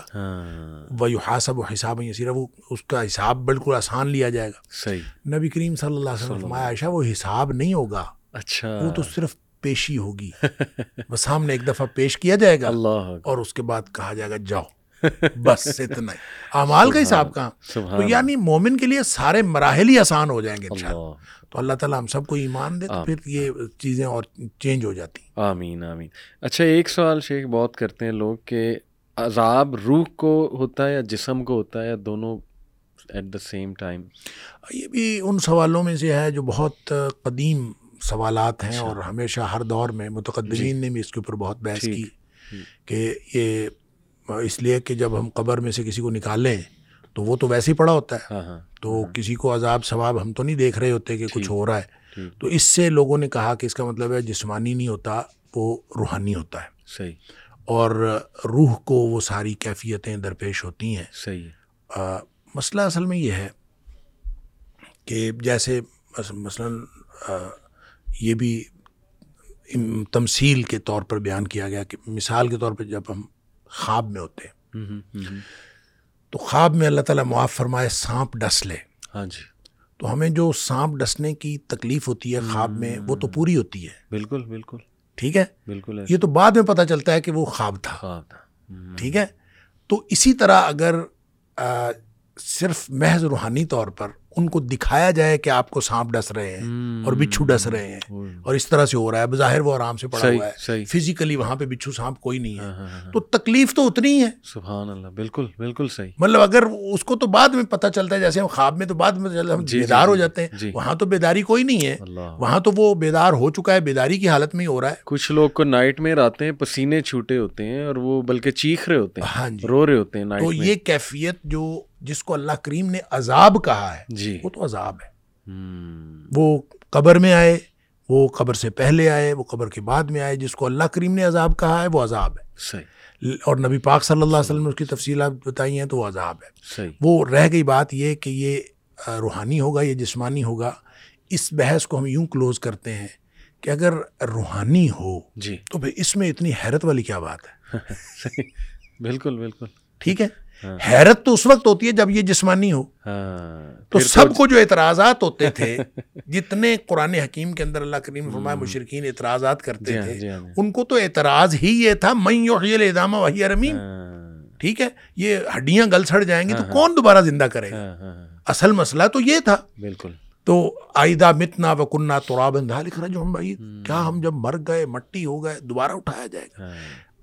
S2: و حاسب و حساب یسیرا وہ اس کا حساب بالکل آسان لیا جائے گا۔ صحیح۔ نبی کریم صلی اللہ علیہ وسلم عائشہ وہ حساب نہیں ہوگا۔ اچھا۔ وہ تو صرف پیشی ہوگی۔ بس سامنے ایک دفعہ پیش کیا جائے گا اللہ اور اس کے بعد کہا جائے گا جاؤ۔ بس اتنا ہی۔ اعمال کا حساب کہاں؟ تو یعنی مومن کے لیے سارے مراحل ہی آسان ہو جائیں گے تو اللہ تعالیٰ ہم سب کو ایمان دے تو پھر یہ چیزیں اور چینج ہو جاتی
S1: آمین آمین۔ اچھا ایک سوال شیخ بہت کرتے ہیں لوگ کہ عذاب روح کو ہوتا ہے یا جسم کو ہوتا ہے یا دونوں ایٹ دا سیم ٹائم
S2: یہ بھی ان سوالوں میں سے ہے جو بہت قدیم سوالات ہیں اچھا۔ اور ہمیشہ ہر دور میں متقدمین جی۔ نے بھی اس کے اوپر بہت بحث کی کہ یہ اس لیے کہ جب ہم قبر میں سے کسی کو نکالیں تو وہ تو ویسے ہی پڑا ہوتا ہے۔ ہاں، ہاں، تو۔ کسی کو عذاب ثواب ہم تو نہیں دیکھ رہے ہوتے کہ کچھ ہو رہا ہے۔ تو اس سے لوگوں نے کہا کہ اس کا مطلب ہے جسمانی نہیں ہوتا وہ روحانی ہوتا ہے۔ صحیح۔ اور روح کو وہ ساری کیفیتیں درپیش ہوتی ہیں۔ صحیح۔ مسئلہ اصل میں یہ ہے کہ جیسے مثلا یہ بھی تمثیل کے طور پر بیان کیا گیا کہ مثال کے طور پہ جب ہم خواب میں ہوتے ہیں۔ تو خواب میں اللہ تعالیٰ معاف فرمائے سانپ ڈس لے۔ ہاں جی۔ تو ہمیں جو سانپ ڈسنے کی تکلیف ہوتی ہے خواب میں وہ تو پوری ہوتی ہے۔
S1: بالکل بالکل۔
S2: ٹھیک ہے؟ بالکل یہ تو بعد میں پتہ چلتا ہے کہ وہ خواب تھا۔ ٹھیک ہے؟ تو اسی طرح اگر صرف محض روحانی طور پر ان کو دکھایا جائے کہ آپ کو سانپ ڈس رہے ہیں اور بچھو ڈس رہے ہیں۔ اور اس طرح سے ہو رہا ہے بظاہر وہ آرام سے پڑا ہوا ہے۔ فزیکلی وہاں پہ بچھو سانپ کوئی نہیں ہے۔ ہاں، ہاں، ہاں، تو تکلیف تو اتنی ہی ہے۔
S1: سبحان اللہ بالکل بالکل صحیح۔
S2: مطلب اگر اس کو تو بعد میں پتہ چلتا ہے جیسے ہم خواب میں تو بعد میں ہم جی، جی، بیدار ہو جی، جاتے ہیں وہاں تو بیداری کوئی نہیں ہے۔ وہاں تو وہ بیدار ہو چکا ہے بیداری کی حالت میں ہی ہو رہا ہے۔
S1: کچھ لوگ کو نائٹ میں آتے ہیں پسینے چھوٹے ہوتے ہیں اور وہ بلکہ چیخ رہے ہوتے ہیں رو رہے ہوتے ہیں
S2: تو یہ کیفیت جو جس کو اللہ کریم نے عذاب کہا ہے جی۔ وہ تو عذاب ہے۔ وہ قبر میں آئے وہ قبر سے پہلے آئے وہ قبر کے بعد میں آئے جس کو اللہ کریم نے عذاب کہا ہے وہ عذاب ہے۔ صحیح۔ اور نبی پاک صلی اللہ علیہ وسلم نے اس کی تفصیلات بتائی ہیں تو وہ عذاب ہے۔ صحیح۔ وہ رہ گئی بات یہ کہ یہ روحانی ہوگا یہ جسمانی ہوگا۔ اس بحث کو ہم یوں کلوز کرتے ہیں کہ اگر روحانی ہو جی۔ تو پھر اس میں اتنی حیرت والی کیا بات ہے؟
S1: بالکل بالکل۔
S2: ٹھیک ہے۔ حیرت تو اس وقت ہوتی ہے جب یہ جسمانی ہو۔ ہاں۔ تو سب کو جو اعتراضات ہوتے تھے جتنے قرآن حکیم کے اندر اللہ کریم فرمائے مشرقین اعتراضات کرتے جی ہاں، تھے جی ان کو تو اعتراض ہی یہ تھا میں ادامہ وحی رمین ٹھیک ہے یہ ہڈیاں گل سڑ جائیں گی تو کون دوبارہ زندہ کرے؟ گا اصل مسئلہ تو یہ تھا۔ بالکل۔ تو آئدہ متنا و کنہ تو رابندہ لکھ رہا جو ہم بھائی کیا ہم جب مر گئے مٹی ہو گئے دوبارہ اٹھایا جائے گا؟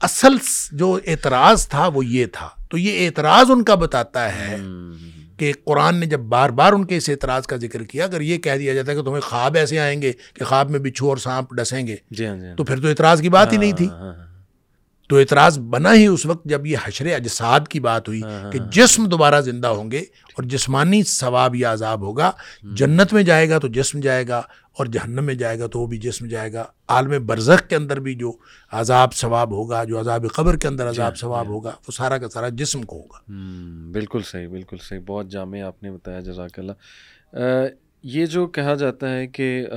S2: اصل جو اعتراض تھا وہ یہ تھا۔ تو یہ اعتراض ان کا بتاتا ہے کہ قرآن نے جب بار بار ان کے اس اعتراض کا ذکر کیا اگر یہ کہہ دیا جاتا ہے کہ تمہیں خواب ایسے آئیں گے کہ خواب میں بچھو اور سانپ ڈسیں گے جی ہاں، جی ہاں۔ تو پھر تو اعتراض کی بات ہی نہیں تھی۔ ہاں، تو اعتراض بنا ہی اس وقت جب یہ حشر اجساد کی بات ہوئی
S1: ہاں، ہاں،
S2: کہ جسم دوبارہ زندہ ہوں گے اور جسمانی ثواب یا عذاب ہوگا جنت میں جائے گا تو جسم جائے گا اور جہنم میں جائے گا تو وہ بھی جسم جائے گا۔ عالم برزخ کے اندر بھی جو عذاب ثواب ہوگا جو عذاب قبر کے اندر عذاب ثواب ہوگا وہ سارا کا سارا جسم کو ہوگا۔
S1: بالکل صحیح بالکل صحیح بہت جامع آپ نے بتایا جزاک اللہ۔ یہ جو کہا جاتا ہے کہ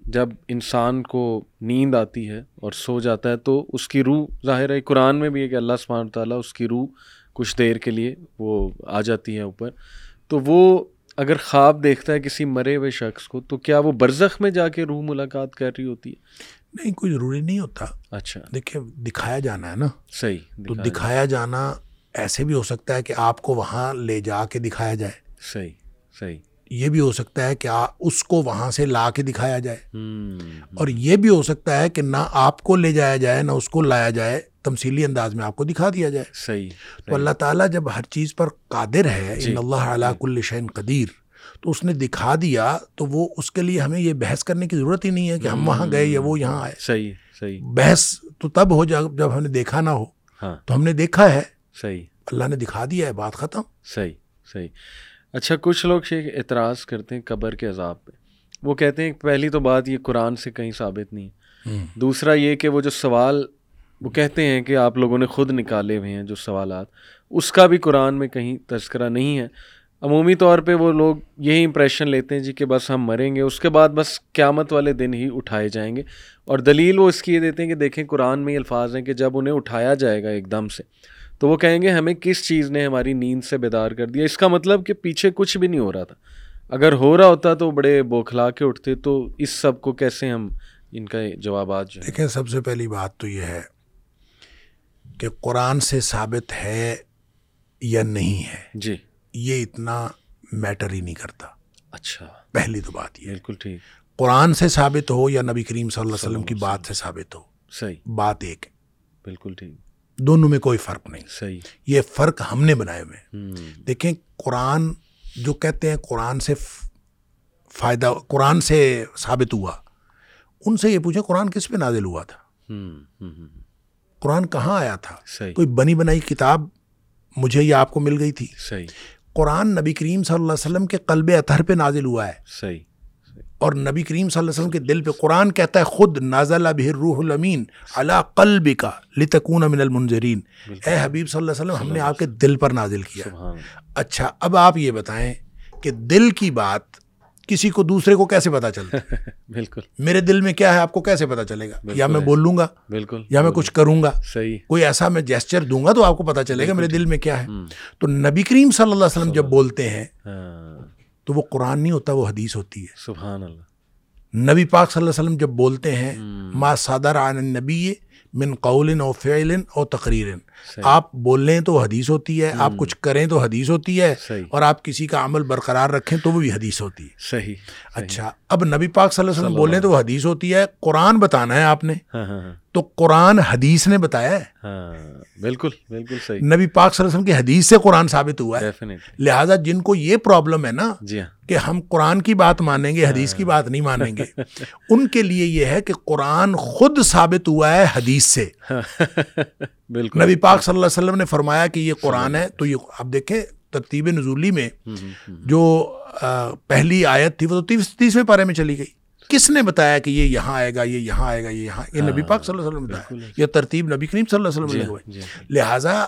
S1: جب انسان کو نیند آتی ہے اور سو جاتا ہے تو اس کی روح ظاہر ہے قرآن میں بھی ہے کہ اللہ سبحانہ تعالیٰ اس کی روح کچھ دیر کے لیے وہ آ جاتی ہے اوپر۔ تو وہ اگر خواب دیکھتا ہے کسی مرے ہوئے شخص کو تو کیا وہ برزخ میں جا کے روح ملاقات کر رہی ہوتی ہے؟
S2: نہیں کوئی ضروری نہیں ہوتا۔
S1: اچھا۔
S2: دیکھیں دکھایا جانا ہے نا۔
S1: صحیح
S2: تو
S1: دکھایا
S2: جانا ایسے بھی ہو سکتا ہے کہ آپ کو وہاں لے جا کے دکھایا جائے۔
S1: صحیح صحیح۔
S2: یہ بھی ہو سکتا ہے کہ آ- اس کو وہاں سے لا کے دکھایا جائے۔ اور یہ بھی ہو سکتا ہے کہ نہ آپ کو لے جایا جائے نہ اس کو لایا جائے تمثیلی انداز میں آپ کو دکھا دیا جائے۔
S1: صحیح۔
S2: تو اللہ تعالیٰ جب ہر چیز پر قادر ہے
S1: جی،
S2: ان اللہ علیہ کل شعین قدیر تو اس نے دکھا دیا تو وہ اس کے لیے ہمیں یہ بحث کرنے کی ضرورت ہی نہیں ہے کہ ہم وہاں گئے یا وہ یہاں آئے۔
S1: صحیح صحیح۔
S2: بحث تو تب ہو جا جب ہم نے دیکھا نہ ہو۔
S1: ہاں۔
S2: تو ہم نے دیکھا ہے۔
S1: صحیح۔
S2: اللہ نے دکھا دیا ہے بات ختم۔
S1: صحیح صحیح۔ اچھا کچھ لوگ شیخ اعتراض کرتے ہیں قبر کے عذاب پہ۔ وہ کہتے ہیں پہلی تو بات یہ قرآن سے کہیں ثابت نہیں دوسرا یہ کہ وہ جو سوال وہ کہتے ہیں کہ آپ لوگوں نے خود نکالے ہوئے ہیں جو سوالات۔ اس کا بھی قرآن میں کہیں تذکرہ نہیں ہے۔ عمومی طور پہ وہ لوگ یہی امپریشن لیتے ہیں جی کہ بس ہم مریں گے اس کے بعد بس قیامت والے دن ہی اٹھائے جائیں گے۔ اور دلیل وہ اس کی یہ دیتے ہیں کہ دیکھیں قرآن میں یہ الفاظ ہیں کہ جب انہیں اٹھایا جائے گا ایک دم سے تو وہ کہیں گے ہمیں کس چیز نے ہماری نیند سے بیدار کر دیا؟ اس کا مطلب کہ پیچھے کچھ بھی نہیں ہو رہا تھا۔ اگر ہو رہا ہوتا تو بڑے بوکھلا کے اٹھتے تو اس سب کو کیسے ہم ان کا جوابات جو
S2: دیکھیں سب سے پہلی بات تو یہ ہے کہ قرآن سے ثابت ہے یا نہیں ہے
S1: جی۔
S2: یہ اتنا میٹر ہی نہیں کرتا۔
S1: اچھا۔
S2: پہلی تو بات یہ
S1: بالکل ٹھیک۔
S2: قرآن سے ثابت ہو یا نبی کریم صلی اللہ علیہ وسلم کی بات سے ثابت ہو
S1: صحیح۔
S2: بات ایک ہے۔
S1: بالکل ٹھیک۔
S2: دونوں میں کوئی فرق نہیں۔
S1: صحیح۔
S2: یہ فرق ہم نے بنائے ہوئے ہیں۔ دیکھیں قرآن جو کہتے ہیں قرآن سے فائدہ قرآن سے ثابت ہوا۔ ان سے یہ پوچھیں قرآن کس پہ نازل ہوا تھا؟ قرآن کہاں آیا تھا؟
S1: صحیح۔
S2: کوئی بنی بنائی کتاب مجھے یا آپ کو مل گئی تھی؟
S1: صحیح۔
S2: قرآن نبی کریم صلی اللہ علیہ وسلم کے قلب اطہر پہ نازل ہوا ہے۔
S1: صحیح۔
S2: اور نبی کریم صلی اللہ علیہ وسلم کے دل پہ قرآن کہتا ہے خود نازل به الروح الامین علی قلبک لتکون من المنذرین. اے حبیب صلی اللہ علیہ وسلم ہم نے آپ کے دل پر نازل کیا۔ اچھا اب آپ یہ بتائیں کہ دل کی بات کسی کو دوسرے کو کیسے پتا چلتا ہے
S1: بالکل۔
S2: میرے دل میں کیا ہے آپ کو کیسے پتا چلے گا؟ یا میں
S1: ہے۔
S2: بول لوں گا؟
S1: بالکل۔
S2: یا میں کچھ کروں گا؟
S1: صحیح۔
S2: کوئی ایسا میں جیسچر دوں گا تو آپ کو پتا چلے گا میرے دل میں کیا ہے۔ تو نبی کریم صلی اللہ علیہ وسلم جب بولتے ہیں
S1: ہاں۔
S2: تو وہ قرآن نہیں ہوتا وہ حدیث ہوتی ہے۔
S1: سبحان اللہ۔
S2: نبی پاک صلی اللہ علیہ وسلم جب بولتے ہیں ما صادر عن النبی من قول او فعل او تقریر آپ بول لیں تو حدیث ہوتی ہے آپ کچھ کریں تو حدیث ہوتی ہے اور آپ کسی کا عمل برقرار رکھیں تو وہ بھی حدیث ہوتی ہے۔
S1: صحیح۔
S2: اچھا اب نبی پاک صلی اللہ علیہ وسلم بولیں تو وہ حدیث ہوتی ہے قرآن بتانا ہے آپ نے۔
S1: ہاں ہاں ہاں۔
S2: تو قرآن حدیث نے بتایا ہے۔
S1: بالکل بالکل صحیح۔
S2: نبی پاک صلی اللہ علیہ وسلم کی حدیث سے قرآن ثابت ہوا ہے۔ لہٰذا جن کو یہ پرابلم ہے نا
S1: جی
S2: کہ ہم قرآن کی بات مانیں گے حدیث کی بات نہیں مانیں گے ان کے لیے یہ ہے کہ قرآن خود ثابت ہوا ہے حدیث سے۔
S1: بالکل۔
S2: نبی پاک صلی اللہ علیہ وسلم نے فرمایا کہ یہ قرآن ہے تو یہ اب دیکھیں ترتیب نزولی میں جو پہلی آیت تھی وہ تو تیس تیسویں پارے میں چلی گئی۔ کس نے بتایا کہ یہ یہاں آئے گا یہ یہاں آئے گا یہ یہاں یہ نبی پاک صلی اللہ علیہ وسلم بتایا۔ یہ ترتیب نبی کریم صلی اللہ علیہ وسلم نے لگوائی
S1: جی ہاں
S2: لہٰذا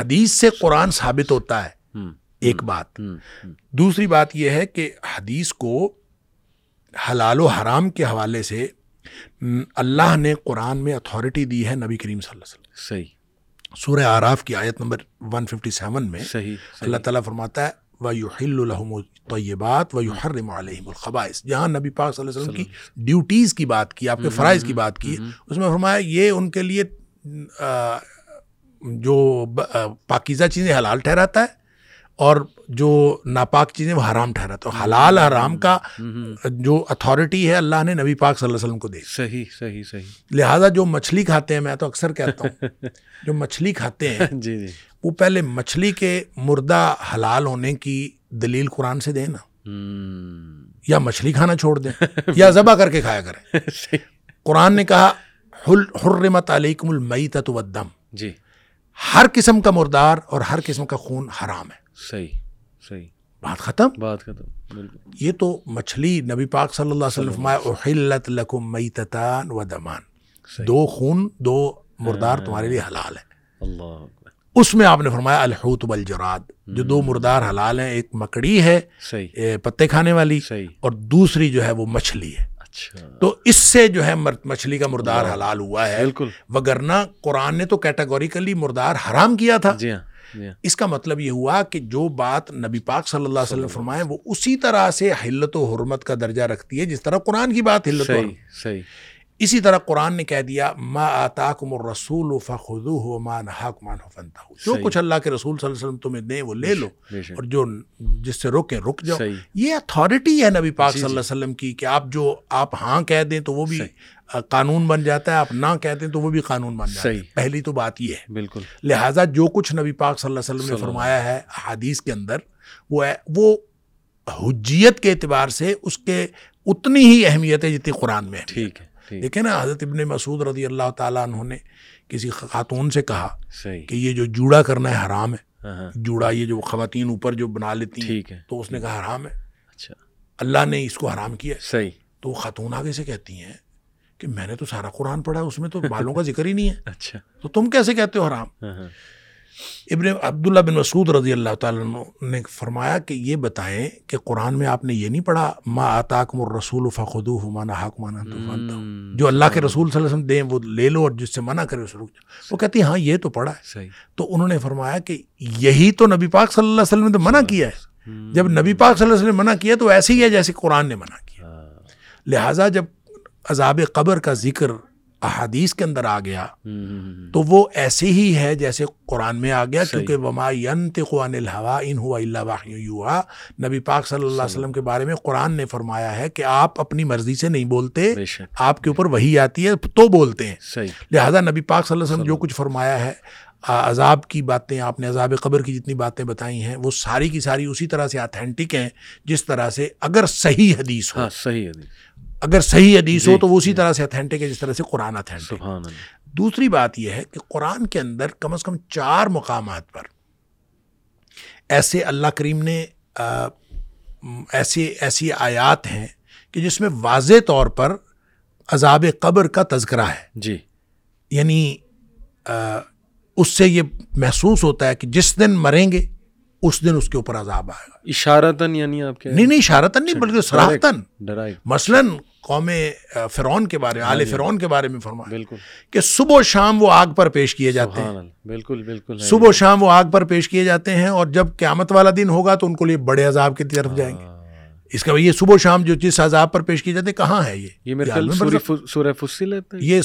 S2: حدیث سے قرآن ثابت ہوتا ہے۔ ایک بات۔ دوسری بات یہ ہے کہ حدیث کو حلال و حرام کے حوالے سے اللہ نے قرآن میں اتھارٹی دی ہے نبی کریم صلی اللہ علیہ وسلم۔
S1: صحیح۔
S2: سورہ آراف کی آیت نمبر 157 میں
S1: صحیح
S2: اللہ تعالیٰ فرماتا ہے وَيُحِلُّ لَهُمُ الطَّيِّبَاتِ وَيُحَرِّمُ عَلَيْهِمُ الْخَبَائِث جہاں نبی پاک صلی اللہ علیہ وسلم کی ڈیوٹیز کی بات کی آپ کے فرائض کی بات کی اس میں فرمایا یہ ان کے لیے جو پاکیزہ چیزیں حلال ٹھہراتا ہے اور جو ناپاک چیزیں وہ حرام ٹھہراتا ہے حلال حرام کا جو اتھارٹی ہے اللہ نے نبی پاک صلی اللہ علیہ وسلم کو دی۔
S1: صحیح صحیح صحیح۔
S2: لہٰذا جو مچھلی کھاتے ہیں میں تو اکثر کہتا ہوں جو مچھلی کھاتے ہیں
S1: جی جی۔
S2: وہ پہلے مچھلی کے مردہ حلال ہونے کی دلیل قرآن سے دیں نا۔ یا مچھلی کھانا چھوڑ دیں یا ذبح کر کے کھایا کریں۔ قرآن نے کہا حرمت علیکم المیتۃ والدم۔
S1: جی۔
S2: ہر قسم کا مردار اور ہر قسم کا خون حرام ہے۔
S1: صحیح۔ صحیح۔
S2: بات ختم؟
S1: بات ختم بالکل۔
S2: یہ تو مچھلی نبی پاک صلی اللہ علیہ وسلم احلت لکم میتتان و دمان دو خون دو مردار تمہارے لیے حلال ہے
S1: اللہ
S2: اس میں آپ نے فرمایا الحوت والجراد جو دو مردار حلال ہیں ایک مکڑی ہے پتے کھانے والی اور دوسری جو ہے وہ مچھلی ہے۔
S1: اچھا۔
S2: تو اس سے جو ہے مچھلی کا مردار حلال ہوا ہے۔
S1: بالکل۔
S2: وگرنہ قرآن نے تو کیٹاگوریکلی مردار حرام کیا تھا۔
S1: جی ہاں۔
S2: اس کا مطلب یہ ہوا کہ جو بات نبی پاک صلی اللہ علیہ وسلم فرمائے وہ اسی طرح سے حلت و حرمت کا درجہ رکھتی ہے جس طرح قرآن کی بات حلت و
S1: صحیح
S2: حرمت.
S1: صحیح.
S2: اسی طرح قرآن نے کہہ دیا ما آتاکم الرسول فخذوه وما نهاکم عنه فانتهوا. جو۔ کچھ اللہ کے رسول صلی اللہ علیہ وسلم تمہیں دیں وہ لے لو اور جو جس سے روکیں رک جاؤ۔ یہ اتھارٹی ہے نبی پاک
S1: جی،
S2: صلی اللہ علیہ وسلم کی کہ آپ جو آپ ہاں کہہ دیں تو وہ بھی۔ قانون بن جاتا ہے آپ نہ کہہ دیں تو وہ بھی قانون بن جاتا ہے۔ پہلی تو بات یہ ہے۔
S1: بالکل۔
S2: لہٰذا جو کچھ نبی پاک صلی اللہ علیہ وسلم نے فرمایا ہے حدیث کے اندر وہ ہے وہ حجیت کے اعتبار سے اس کے اتنی ہی اہمیت ہے جتنی قرآن میں ہے
S1: ٹھیک ہے
S2: دیکھیں نا حضرت ابن مسعود رضی اللہ تعالیٰ عنہ نے کسی خاتون سے کہا کہ یہ جو جوڑا کرنا ہے حرام ہے۔
S1: ہاں ہاں۔
S2: جوڑا یہ جو خواتین اوپر جو بنا لیتی ہیں تو اس نے کہا حرام ہے۔
S1: اچھا۔
S2: اللہ نے اس کو حرام کیا
S1: صحیح۔
S2: تو وہ خاتون آگے سے کہتی ہیں کہ میں نے تو سارا قرآن پڑھا اس میں تو بالوں کا ذکر ہی نہیں ہے۔
S1: اچھا۔
S2: تو تم کیسے کہتے ہو حرام؟
S1: ہاں ہاں۔
S2: ابن عبداللہ بن مسعود رضی اللہ تعالیٰ عنہ نے فرمایا کہ یہ بتائیں کہ قرآن میں آپ نے یہ نہیں پڑھا ما آتاکم الرسول فخذوه ما نهاکم عنہ فانتهوا۔
S1: ہم،
S2: جو اللہ کے رسول صلی اللہ علیہ وسلم دیں وہ لے لو اور جس سے منع کرے اس رک جاؤ۔ وہ کہتی ہیں ہاں یہ تو پڑھا ہے۔ تو انہوں نے فرمایا کہ یہی تو نبی پاک صلی اللہ علیہ وسلم نے تو منع کیا ہے۔
S1: ہم،
S2: جب نبی پاک صلی اللہ علیہ وسلم نے منع کیا تو ایسے ہی ہے جیسے قرآن نے منع کیا۔
S1: ہاں،
S2: لہٰذا جب عذاب قبر کا ذکر احادیث کے اندر آ گیا تو وہ ایسے ہی ہے جیسے قرآن میں آ گیا۔ کیونکہ وما عن الهوى ان الا وحی یوحى نبی پاک صلی اللہ علیہ وسلم کے بارے میں قرآن نے فرمایا ہے کہ آپ اپنی مرضی سے نہیں بولتے آپ کے اوپر وہی آتی ہے تو بولتے ہیں۔ لہذا نبی پاک صلی اللہ علیہ وسلم جو کچھ فرمایا ہے عذاب کی باتیں آپ نے عذاب قبر کی جتنی باتیں بتائی ہیں وہ ساری کی ساری اسی طرح سے اتھینٹک ہیں جس طرح سے اگر صحیح حدیث ہو۔
S1: ہاں صحیح ہے
S2: اگر صحیح حدیث ہو
S1: جی،
S2: تو وہ اسی طرح سے اتھینٹک ہے جس طرح سے قرآن اتھینٹک دوسری بات یہ ہے کہ قرآن کے اندر کم از کم چار مقامات پر ایسے اللہ کریم نے ایسے ایسی آیات ہیں کہ جس میں واضح طور پر عذاب قبر کا تذکرہ ہے۔
S1: جی۔
S2: یعنی اس سے یہ محسوس ہوتا ہے کہ جس دن مریں گے اس دن اس کے اوپر عذاب آئے گا۔
S1: اشارتاً یعنی آپ کہہ
S2: نہیں نہیں اشارتن نہیں بلکہ سراہتن
S1: ڈرائیو۔
S2: مثلاً قوم فرعون کے بارے میں آل فرعون کے بارے میں فرمایا
S1: بالکل۔
S2: کہ صبح و شام وہ آگ پر پیش کیے جاتے ہیں۔
S1: بالکل بالکل ہے
S2: صبح و شام وہ آگ پر پیش کیے جاتے ہیں اور جب قیامت والا دن ہوگا تو ان کو لیے بڑے عذاب کی طرف جائیں گے۔
S1: ہاں،
S2: اس کا یہ صبح و شام جو جس عذاب پر پیش کیے جاتے ہیں کہاں ہے یہ؟
S1: یہ میرے خیال سورہ ہے۔
S2: یہ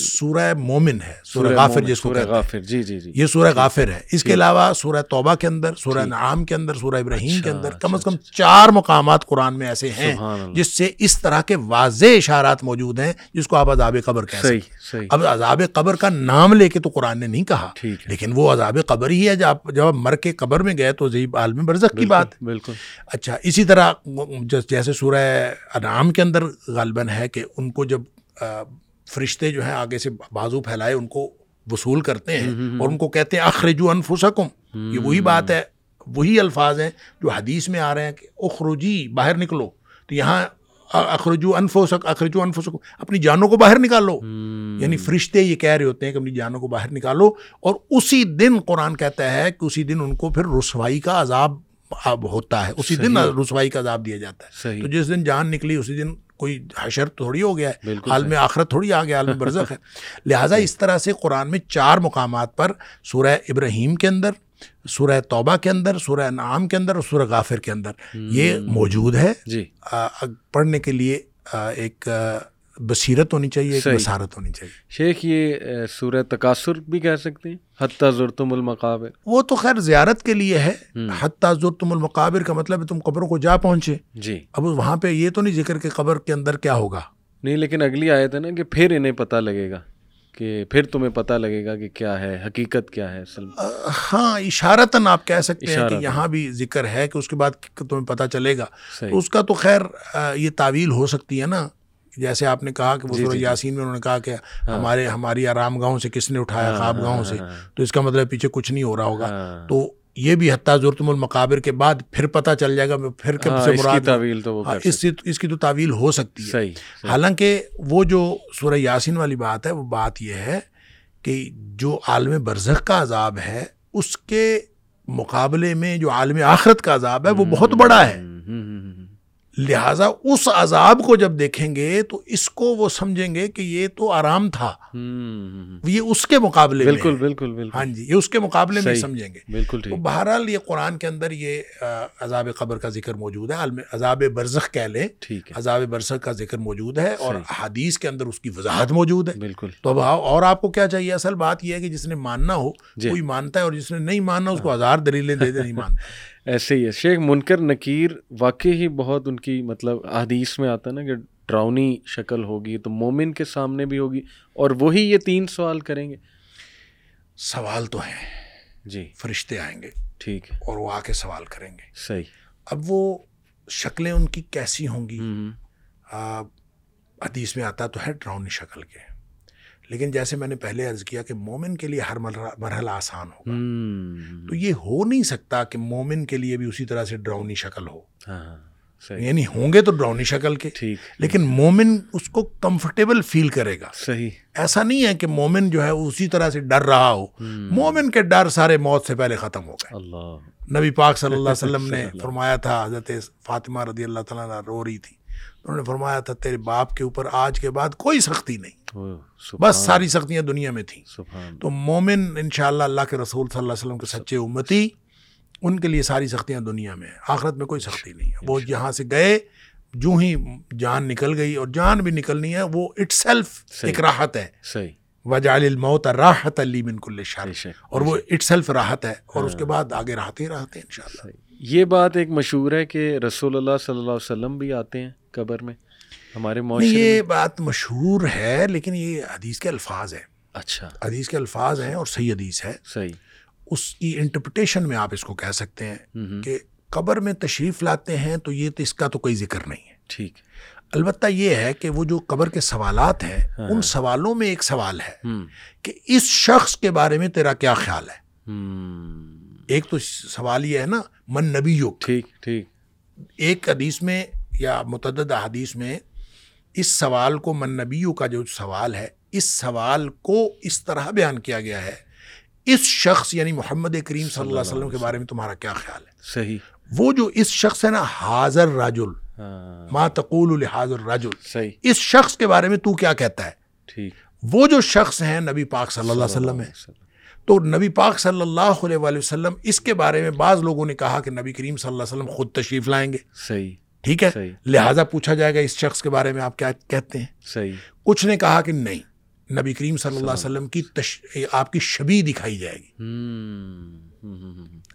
S2: مومن ہے سورہ غافر جس کو کہتے ہیں۔
S1: جی جی جی۔
S2: یہ سورہ غافر ہے۔ اس کے علاوہ سورہ توبہ کے اندر سورہ نعام کے اندر سورہ ابراہیم کے
S1: اچھا،
S2: اندر کم از
S1: اچھا،
S2: کم چار مقامات قرآن میں ایسے ہیں جس سے اس طرح کے واضح اشارات موجود ہیں جس کو آپ عذاب قبر کہہ سکتے ہیں۔ اب عذاب قبر کا نام لے کے تو قرآن نے نہیں کہا
S1: ہے۔
S2: لیکن وہ عذاب قبر ہی ہے۔ جب آپ جب مر کے قبر میں گئے تو عالم برزخ کی بات
S1: بالکل۔
S2: اچھا اسی طرح جیسے سورہ انعام کے اندر غالباً ہے کہ ان کو جب فرشتے جو ہیں آگے سے بازو پھیلائے ان کو وصول کرتے ہیں اور ان کو کہتے ہیں اخرجو انفسکم۔ یہ وہی بات ہے وہی الفاظ ہیں جو حدیث میں آ رہے ہیں کہ اخرجی باہر نکلو۔ تو یہاں اخرجو انفسک اخرجو انفسکم۔ اپنی جانوں کو باہر نکالو۔ یعنی فرشتے یہ کہہ رہے ہوتے ہیں کہ اپنی جانوں کو باہر نکالو۔ اور اسی دن قرآن کہتا ہے کہ اسی دن ان کو پھر رسوائی کا عذاب اب ہوتا ہے اسی دن رسوائی کا عذاب دیا جاتا ہے۔ تو جس دن جان نکلی اسی دن کوئی حشر تھوڑی ہو گیا ہے۔ عالم آخرت تھوڑی آ گیا عالم برزخ ہے۔ لہٰذا اس طرح سے قرآن میں چار مقامات پر سورہ ابراہیم کے اندر سورہ توبہ کے اندر سورہ نعام کے اندر اور سورہ غافر کے اندر۔ یہ موجود ہے۔
S1: جی۔
S2: پڑھنے کے لیے ایک بصیرت ہونی چاہیے ایک۔ بصارت ہونی چاہیے۔
S1: شیخ یہ سورہ تکاثر بھی کہہ سکتے ہیں؟ حتیٰ زرتم المقابر۔
S2: وہ تو خیر زیارت کے لیے ہے۔ حتیٰ زرتم المقابر کا مطلب ہے تم قبروں کو جا پہنچے۔
S1: جی۔
S2: اب وہاں پہ یہ تو نہیں ذکر کہ قبر کے اندر کیا ہوگا۔
S1: نہیں لیکن اگلی آیت ہے نا کہ پھر انہیں پتہ لگے گا کہ پھر تمہیں پتہ لگے گا کہ کیا ہے حقیقت کیا ہے اصل۔
S2: ہاں اشارتاً آپ کہہ سکتے ہیں کہ۔ یہاں بھی ذکر ہے کہ اس کے بعد تمہیں پتہ چلے گا۔ تو اس کا تو خیر یہ تعویل ہو سکتی ہے نا۔ جیسے آپ نے کہا کہ وہ
S1: جی،
S2: سورہ
S1: جی، جی۔
S2: یاسین میں انہوں نے کہا کہ ہمارے ہماری آرام گاہوں سے کس نے اٹھایا خواب گاہوں سے؟ تو اس کا مطلب پیچھے کچھ نہیں ہو رہا ہوگا۔
S1: ہاں۔
S2: تو یہ بھی حتیٰ ضرورتم المقابر کے بعد پھر پتہ چل جائے گا پھر کب
S1: ہاں،
S2: سے مراد
S1: تعویل تو
S2: ہاں، اس سے۔ اس کی تو تعویل ہو سکتی ہے۔ حالانکہ وہ جو سورہ یاسین والی بات ہے وہ بات یہ ہے کہ جو عالم برزخ کا عذاب ہے اس کے مقابلے میں جو عالم آخرت کا عذاب ہے وہ بہت بڑا ہے
S1: ہوں، ہوں، ہوں، ہوں۔
S2: لہٰذا اس عذاب کو جب دیکھیں گے تو اس کو وہ سمجھیں گے کہ یہ تو آرام تھا۔ یہ اس کے مقابلے میں۔
S1: بالکل۔ بالکل بالکل۔
S2: ہاں جی یہ اس کے مقابلے میں۔ سمجھیں گے۔
S1: بالکل
S2: بہرحال یہ قرآن کے اندر یہ عذاب قبر کا ذکر موجود ہے۔ عذاب برزخ کہہ لیں۔ عذاب برزخ کا ذکر موجود ہے اور۔ حدیث کے اندر اس کی وضاحت موجود ہے۔
S1: بالکل۔
S2: تو اب اور آپ کو کیا چاہیے؟ اصل بات یہ ہے کہ جس نے ماننا ہو
S1: جی۔
S2: کوئی مانتا ہے اور جس نے نہیں ماننا اس کو ہزار دلیلیں دے دے نہیں مانتا۔
S1: ایسے ہی ہے۔ شیخ منکر نکیر واقعی ہی بہت ان کی مطلب حدیث میں آتا ہے نا کہ ڈراؤنی شکل ہوگی تو مومن کے سامنے بھی ہوگی اور وہی یہ تین سوال کریں گے۔
S2: سوال تو ہیں۔
S1: جی۔
S2: فرشتے آئیں گے۔
S1: ٹھیک۔ ہے
S2: اور وہ آ کے سوال کریں گے۔
S1: صحیح۔
S2: اب وہ شکلیں ان کی کیسی ہوں گی؟ حدیث میں آتا تو ہے ڈراؤنی شکل کے۔ لیکن جیسے میں نے پہلے عرض کیا کہ مومن کے لیے ہر مرحلہ آسان ہوگا۔ تو یہ ہو نہیں سکتا کہ مومن کے لیے بھی اسی طرح سے ڈراؤنی شکل ہو۔
S1: ہاں صحیح۔
S2: یعنی ہوں گے تو ڈراؤنی شکل کے لیکن مومن اس کو کمفرٹیبل فیل کرے گا۔
S1: صحیح۔
S2: ایسا نہیں ہے کہ مومن جو ہے اسی طرح سے ڈر رہا ہو۔ مومن کے ڈر سارے موت سے پہلے ختم ہو گئے۔
S1: اللہ۔
S2: نبی پاک صلی اللہ علیہ وسلم نے فرمایا تھا حضرت فاطمہ رضی اللہ تعالیٰ رو رہی تھی۔ انہوں نے فرمایا تھا تیرے باپ کے اوپر آج کے بعد کوئی سختی نہیں۔ بس ساری سختیاں دنیا میں تھیں۔ تو مومن انشاءاللہ اللہ کے رسول صلی اللہ علیہ وسلم کے سچے امتی ان کے لیے ساری سختیاں دنیا میں ہیں۔ آخرت میں کوئی سختی نہیں ہے۔ وہ یہاں سے گئے جو ہی جان نکل گئی اور جان بھی نکلنی ہے وہ اٹ سیلف ایک راحت ہے۔
S1: صحیح۔
S2: وجال الموت راحت علی من کل شر۔ اور وہ اٹ سیلف راحت ہے اور اس کے بعد آگے راحت ہی راحت ہے انشاءاللہ۔
S1: یہ بات ایک مشہور ہے کہ رسول اللہ صلی اللہ علیہ وسلم بھی آتے ہیں۔ قبر میں ہمارے معاشرے
S2: یہ بات مشہور ہے لیکن یہ حدیث کے الفاظ ہیں۔
S1: اچھا۔
S2: حدیث کے الفاظ ہیں اور صحیح حدیث ہے۔
S1: صحیح۔
S2: اس کی انٹرپریٹیشن میں آپ اس کو کہہ سکتے ہیں کہ قبر میں تشریف لاتے ہیں تو یہ تو اس کا تو کوئی ذکر نہیں ہے۔
S1: ٹھیک۔
S2: البتہ یہ ہے کہ وہ جو قبر کے سوالات ہیں ان سوالوں میں ایک سوال ہے کہ اس شخص کے بارے میں تیرا کیا خیال ہے؟ ایک تو سوال یہ ہے نا من نبی یوگ
S1: ٹھیک ٹھیک۔
S2: ایک حدیث میں یا متعدد حدیث میں اس سوال کو من نبیوں کا جو سوال ہے اس سوال کو اس طرح بیان کیا گیا ہے اس شخص یعنی محمد کریم صلی اللہ علیہ وسلم کے بارے میں تمہارا کیا خیال ہے؟
S1: صحیح۔
S2: وہ جو اس شخص ہے نا حاضر راجل
S1: ہاں۔
S2: ما تقول لحاظر راجل
S1: صحیح۔
S2: اس شخص کے بارے میں تو کیا کہتا ہے؟
S1: ٹھیک۔
S2: وہ جو شخص ہیں نبی پاک صلی اللہ علیہ وسلم ہے تو نبی پاک صلی اللہ علیہ وسلم اس کے بارے میں بعض لوگوں نے کہا کہ نبی کریم صلی اللہ علیہ وسلم خود تشریف لائیں گے۔
S1: صحیح۔
S2: ٹھیک ہے؟ لہٰذا پوچھا جائے گا اس شخص کے بارے میں آپ کیا کہتے ہیں؟
S1: صحیح۔
S2: کچھ نے کہا کہ نہیں نبی کریم صلی اللہ علیہ وسلم کی تش... آپ کی شبی دکھائی جائے گی۔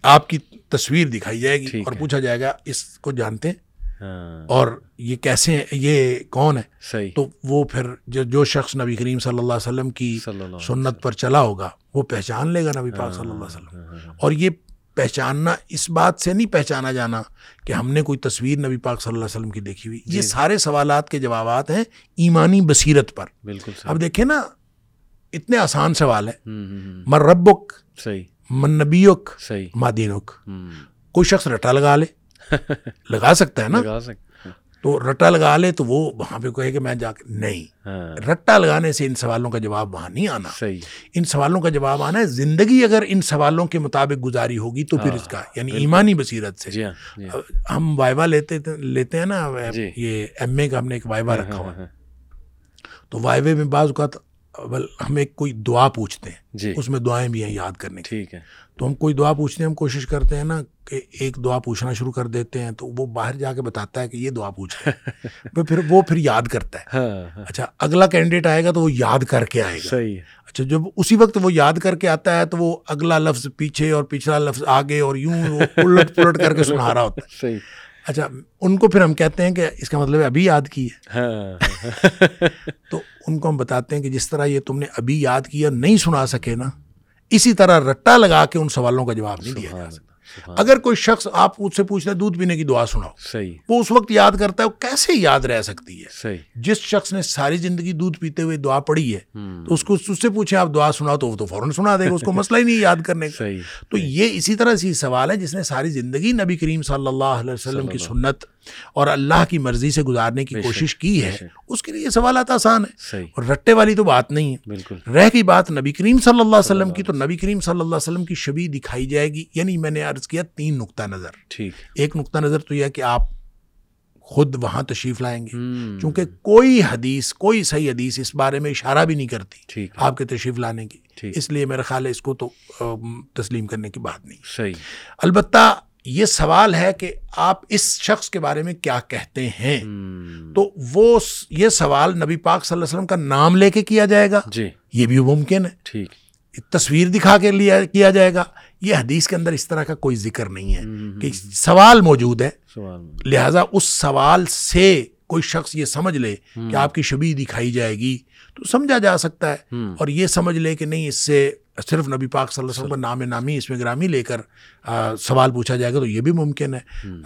S2: آپ کی تصویر دکھائی جائے گی اور۔ پوچھا جائے گا اس کو جانتے ہیں؟
S1: ہاں۔
S2: اور یہ کیسے ہیں؟ یہ کون ہے؟
S1: صحیح۔
S2: تو وہ پھر جو شخص نبی کریم صلی اللہ علیہ وسلم کی سنت پر چلا ہوگا وہ پہچان لے گا نبی پاک صلی اللہ علیہ وسلم۔
S1: ہاں، ہاں،
S2: اور یہ پہچاننا اس بات سے نہیں پہچانا جانا کہ ہم نے کوئی تصویر نبی پاک صلی اللہ علیہ وسلم کی دیکھی ہوئی۔
S1: جی۔
S2: یہ سارے سوالات کے جوابات ہیں ایمانی بصیرت پر۔
S1: بالکل
S2: اب دیکھیں نا اتنے آسان سوال
S1: ہوں،
S2: من ربک
S1: صحیح۔
S2: من نبیک
S1: صحیح۔
S2: ما دینک۔
S1: ہوں،
S2: کوئی شخص رٹا لگا لے۔ لگا سکتا ہے نا؟
S1: لگا ہیں۔
S2: تو رٹا لگا لے تو وہ وہاں پہ کہے کہ میں جا کے نہیں.
S1: ہاں.
S2: رٹا لگانے سے ان سوالوں کا جواب وہاں نہیں آنا.
S1: صحیح.
S2: ان سوالوں کا جواب آنا ہے زندگی اگر ان سوالوں کے مطابق گزاری ہوگی تو پھر اس کا یعنی ایمانی بصیرت سے.
S1: جی ہاں جی ہاں.
S2: ہم وائوا لیتے لیتے ہیں نا
S1: جی۔
S2: یہ ایم اے کا ہم نے ایک وائوا رکھا ہوا
S1: ہاں، ہاں،
S2: تو وائوے میں بعض اوقات ہم ایک کوئی دعا پوچھتے ہیں۔
S1: جی۔
S2: اس میں دعائیں بھی ہیں یاد کرنے کی۔
S1: ٹھیک ہے۔
S2: تو ہم کوئی دعا پوچھتے ہیں ہم کوشش کرتے ہیں نا کہ ایک دعا پوچھنا شروع کر دیتے ہیں تو وہ باہر جا کے بتاتا ہے کہ یہ دعا پوچھ پھر وہ پھر یاد کرتا ہے۔
S1: ہاں ہاں۔
S2: اچھا اگلا کینڈیڈیٹ آئے گا تو وہ یاد کر کے آئے گا۔
S1: صحیح
S2: اچھا جب اسی وقت وہ یاد کر کے آتا ہے تو وہ اگلا لفظ پیچھے اور پچھلا لفظ آگے اور یوں وہ الٹ پلٹ کر کے سنا رہا ہوتا ہے۔
S1: صحیح۔
S2: اچھا ان کو پھر ہم کہتے ہیں کہ اس کا مطلب ابھی یاد کی ہے۔
S1: ہاں۔
S2: تو ان کو ہم بتاتے ہیں کہ جس طرح یہ تم نے ابھی یاد کیا نہیں سنا سکے نا اسی طرح رٹا لگا کے ان سوالوں کا جواب نہیں دیا جا سکتا۔ اگر کوئی شخص آپ اس سے پوچھ رہے دودھ پینے کی دعا سناؤ
S1: صحیح۔
S2: وہ اس وقت یاد کرتا ہے وہ کیسے یاد رہ سکتی ہے؟
S1: صحیح۔
S2: جس شخص نے ساری زندگی دودھ پیتے ہوئے دعا پڑھی ہے تو اس کو اس سے پوچھیں آپ دعا سناؤ تو وہ تو فوراً سنا دے گا اس کو مسئلہ ہی نہیں یاد کرنے کا۔ تو یہ اسی طرح سے سوال ہے جس نے ساری زندگی نبی کریم صلی اللہ علیہ وسلم کی سنت اور اللہ کی مرضی سے گزارنے کی کوشش کی ہے اس کے لیے یہ سوالات آسان ہے اور رٹے والی تو بات نہیں ہے۔
S1: بالکل۔
S2: رہ گئی بات نبی کریم صلی اللہ علیہ وسلم کی تو نبی کریم صلی اللہ علیہ وسلم کی شبی دکھائی جائے گی۔ یعنی میں نے عرض کیا تین نقطہ نظر۔
S1: ٹھیک۔
S2: ایک نقطہ نظر تو یہ ہے کہ آپ خود وہاں تشریف لائیں گے۔ چونکہ کوئی حدیث کوئی صحیح حدیث اس بارے میں اشارہ بھی نہیں کرتی آپ کے تشریف لانے کی۔ اس لیے میرا خیال ہے اس کو تو تسلیم کرنے کی بات نہیں۔
S1: صحیح۔
S2: البتہ یہ سوال ہے کہ آپ اس شخص کے بارے میں کیا کہتے ہیں؟ تو وہ یہ سوال نبی پاک صلی اللہ علیہ وسلم کا نام لے کے کیا جائے گا۔
S1: جی۔
S2: یہ بھی ممکن ہے۔
S1: ٹھیک۔
S2: تصویر دکھا کے لیا کیا جائے گا۔ یہ حدیث کے اندر اس طرح کا کوئی ذکر نہیں ہے کہ سوال موجود ہے۔
S1: سوال میں
S2: لہذا اس سوال سے کوئی شخص یہ سمجھ لے کہ آپ کی شبی دکھائی جائے گی تو سمجھا جا سکتا ہے اور یہ سمجھ لے کہ نہیں اس سے صرف نبی پاک صلی اللہ علیہ وسلم کا نام نامی اس میں گرامی لے کر آ، سوال پوچھا جائے گا تو یہ بھی ممکن ہے۔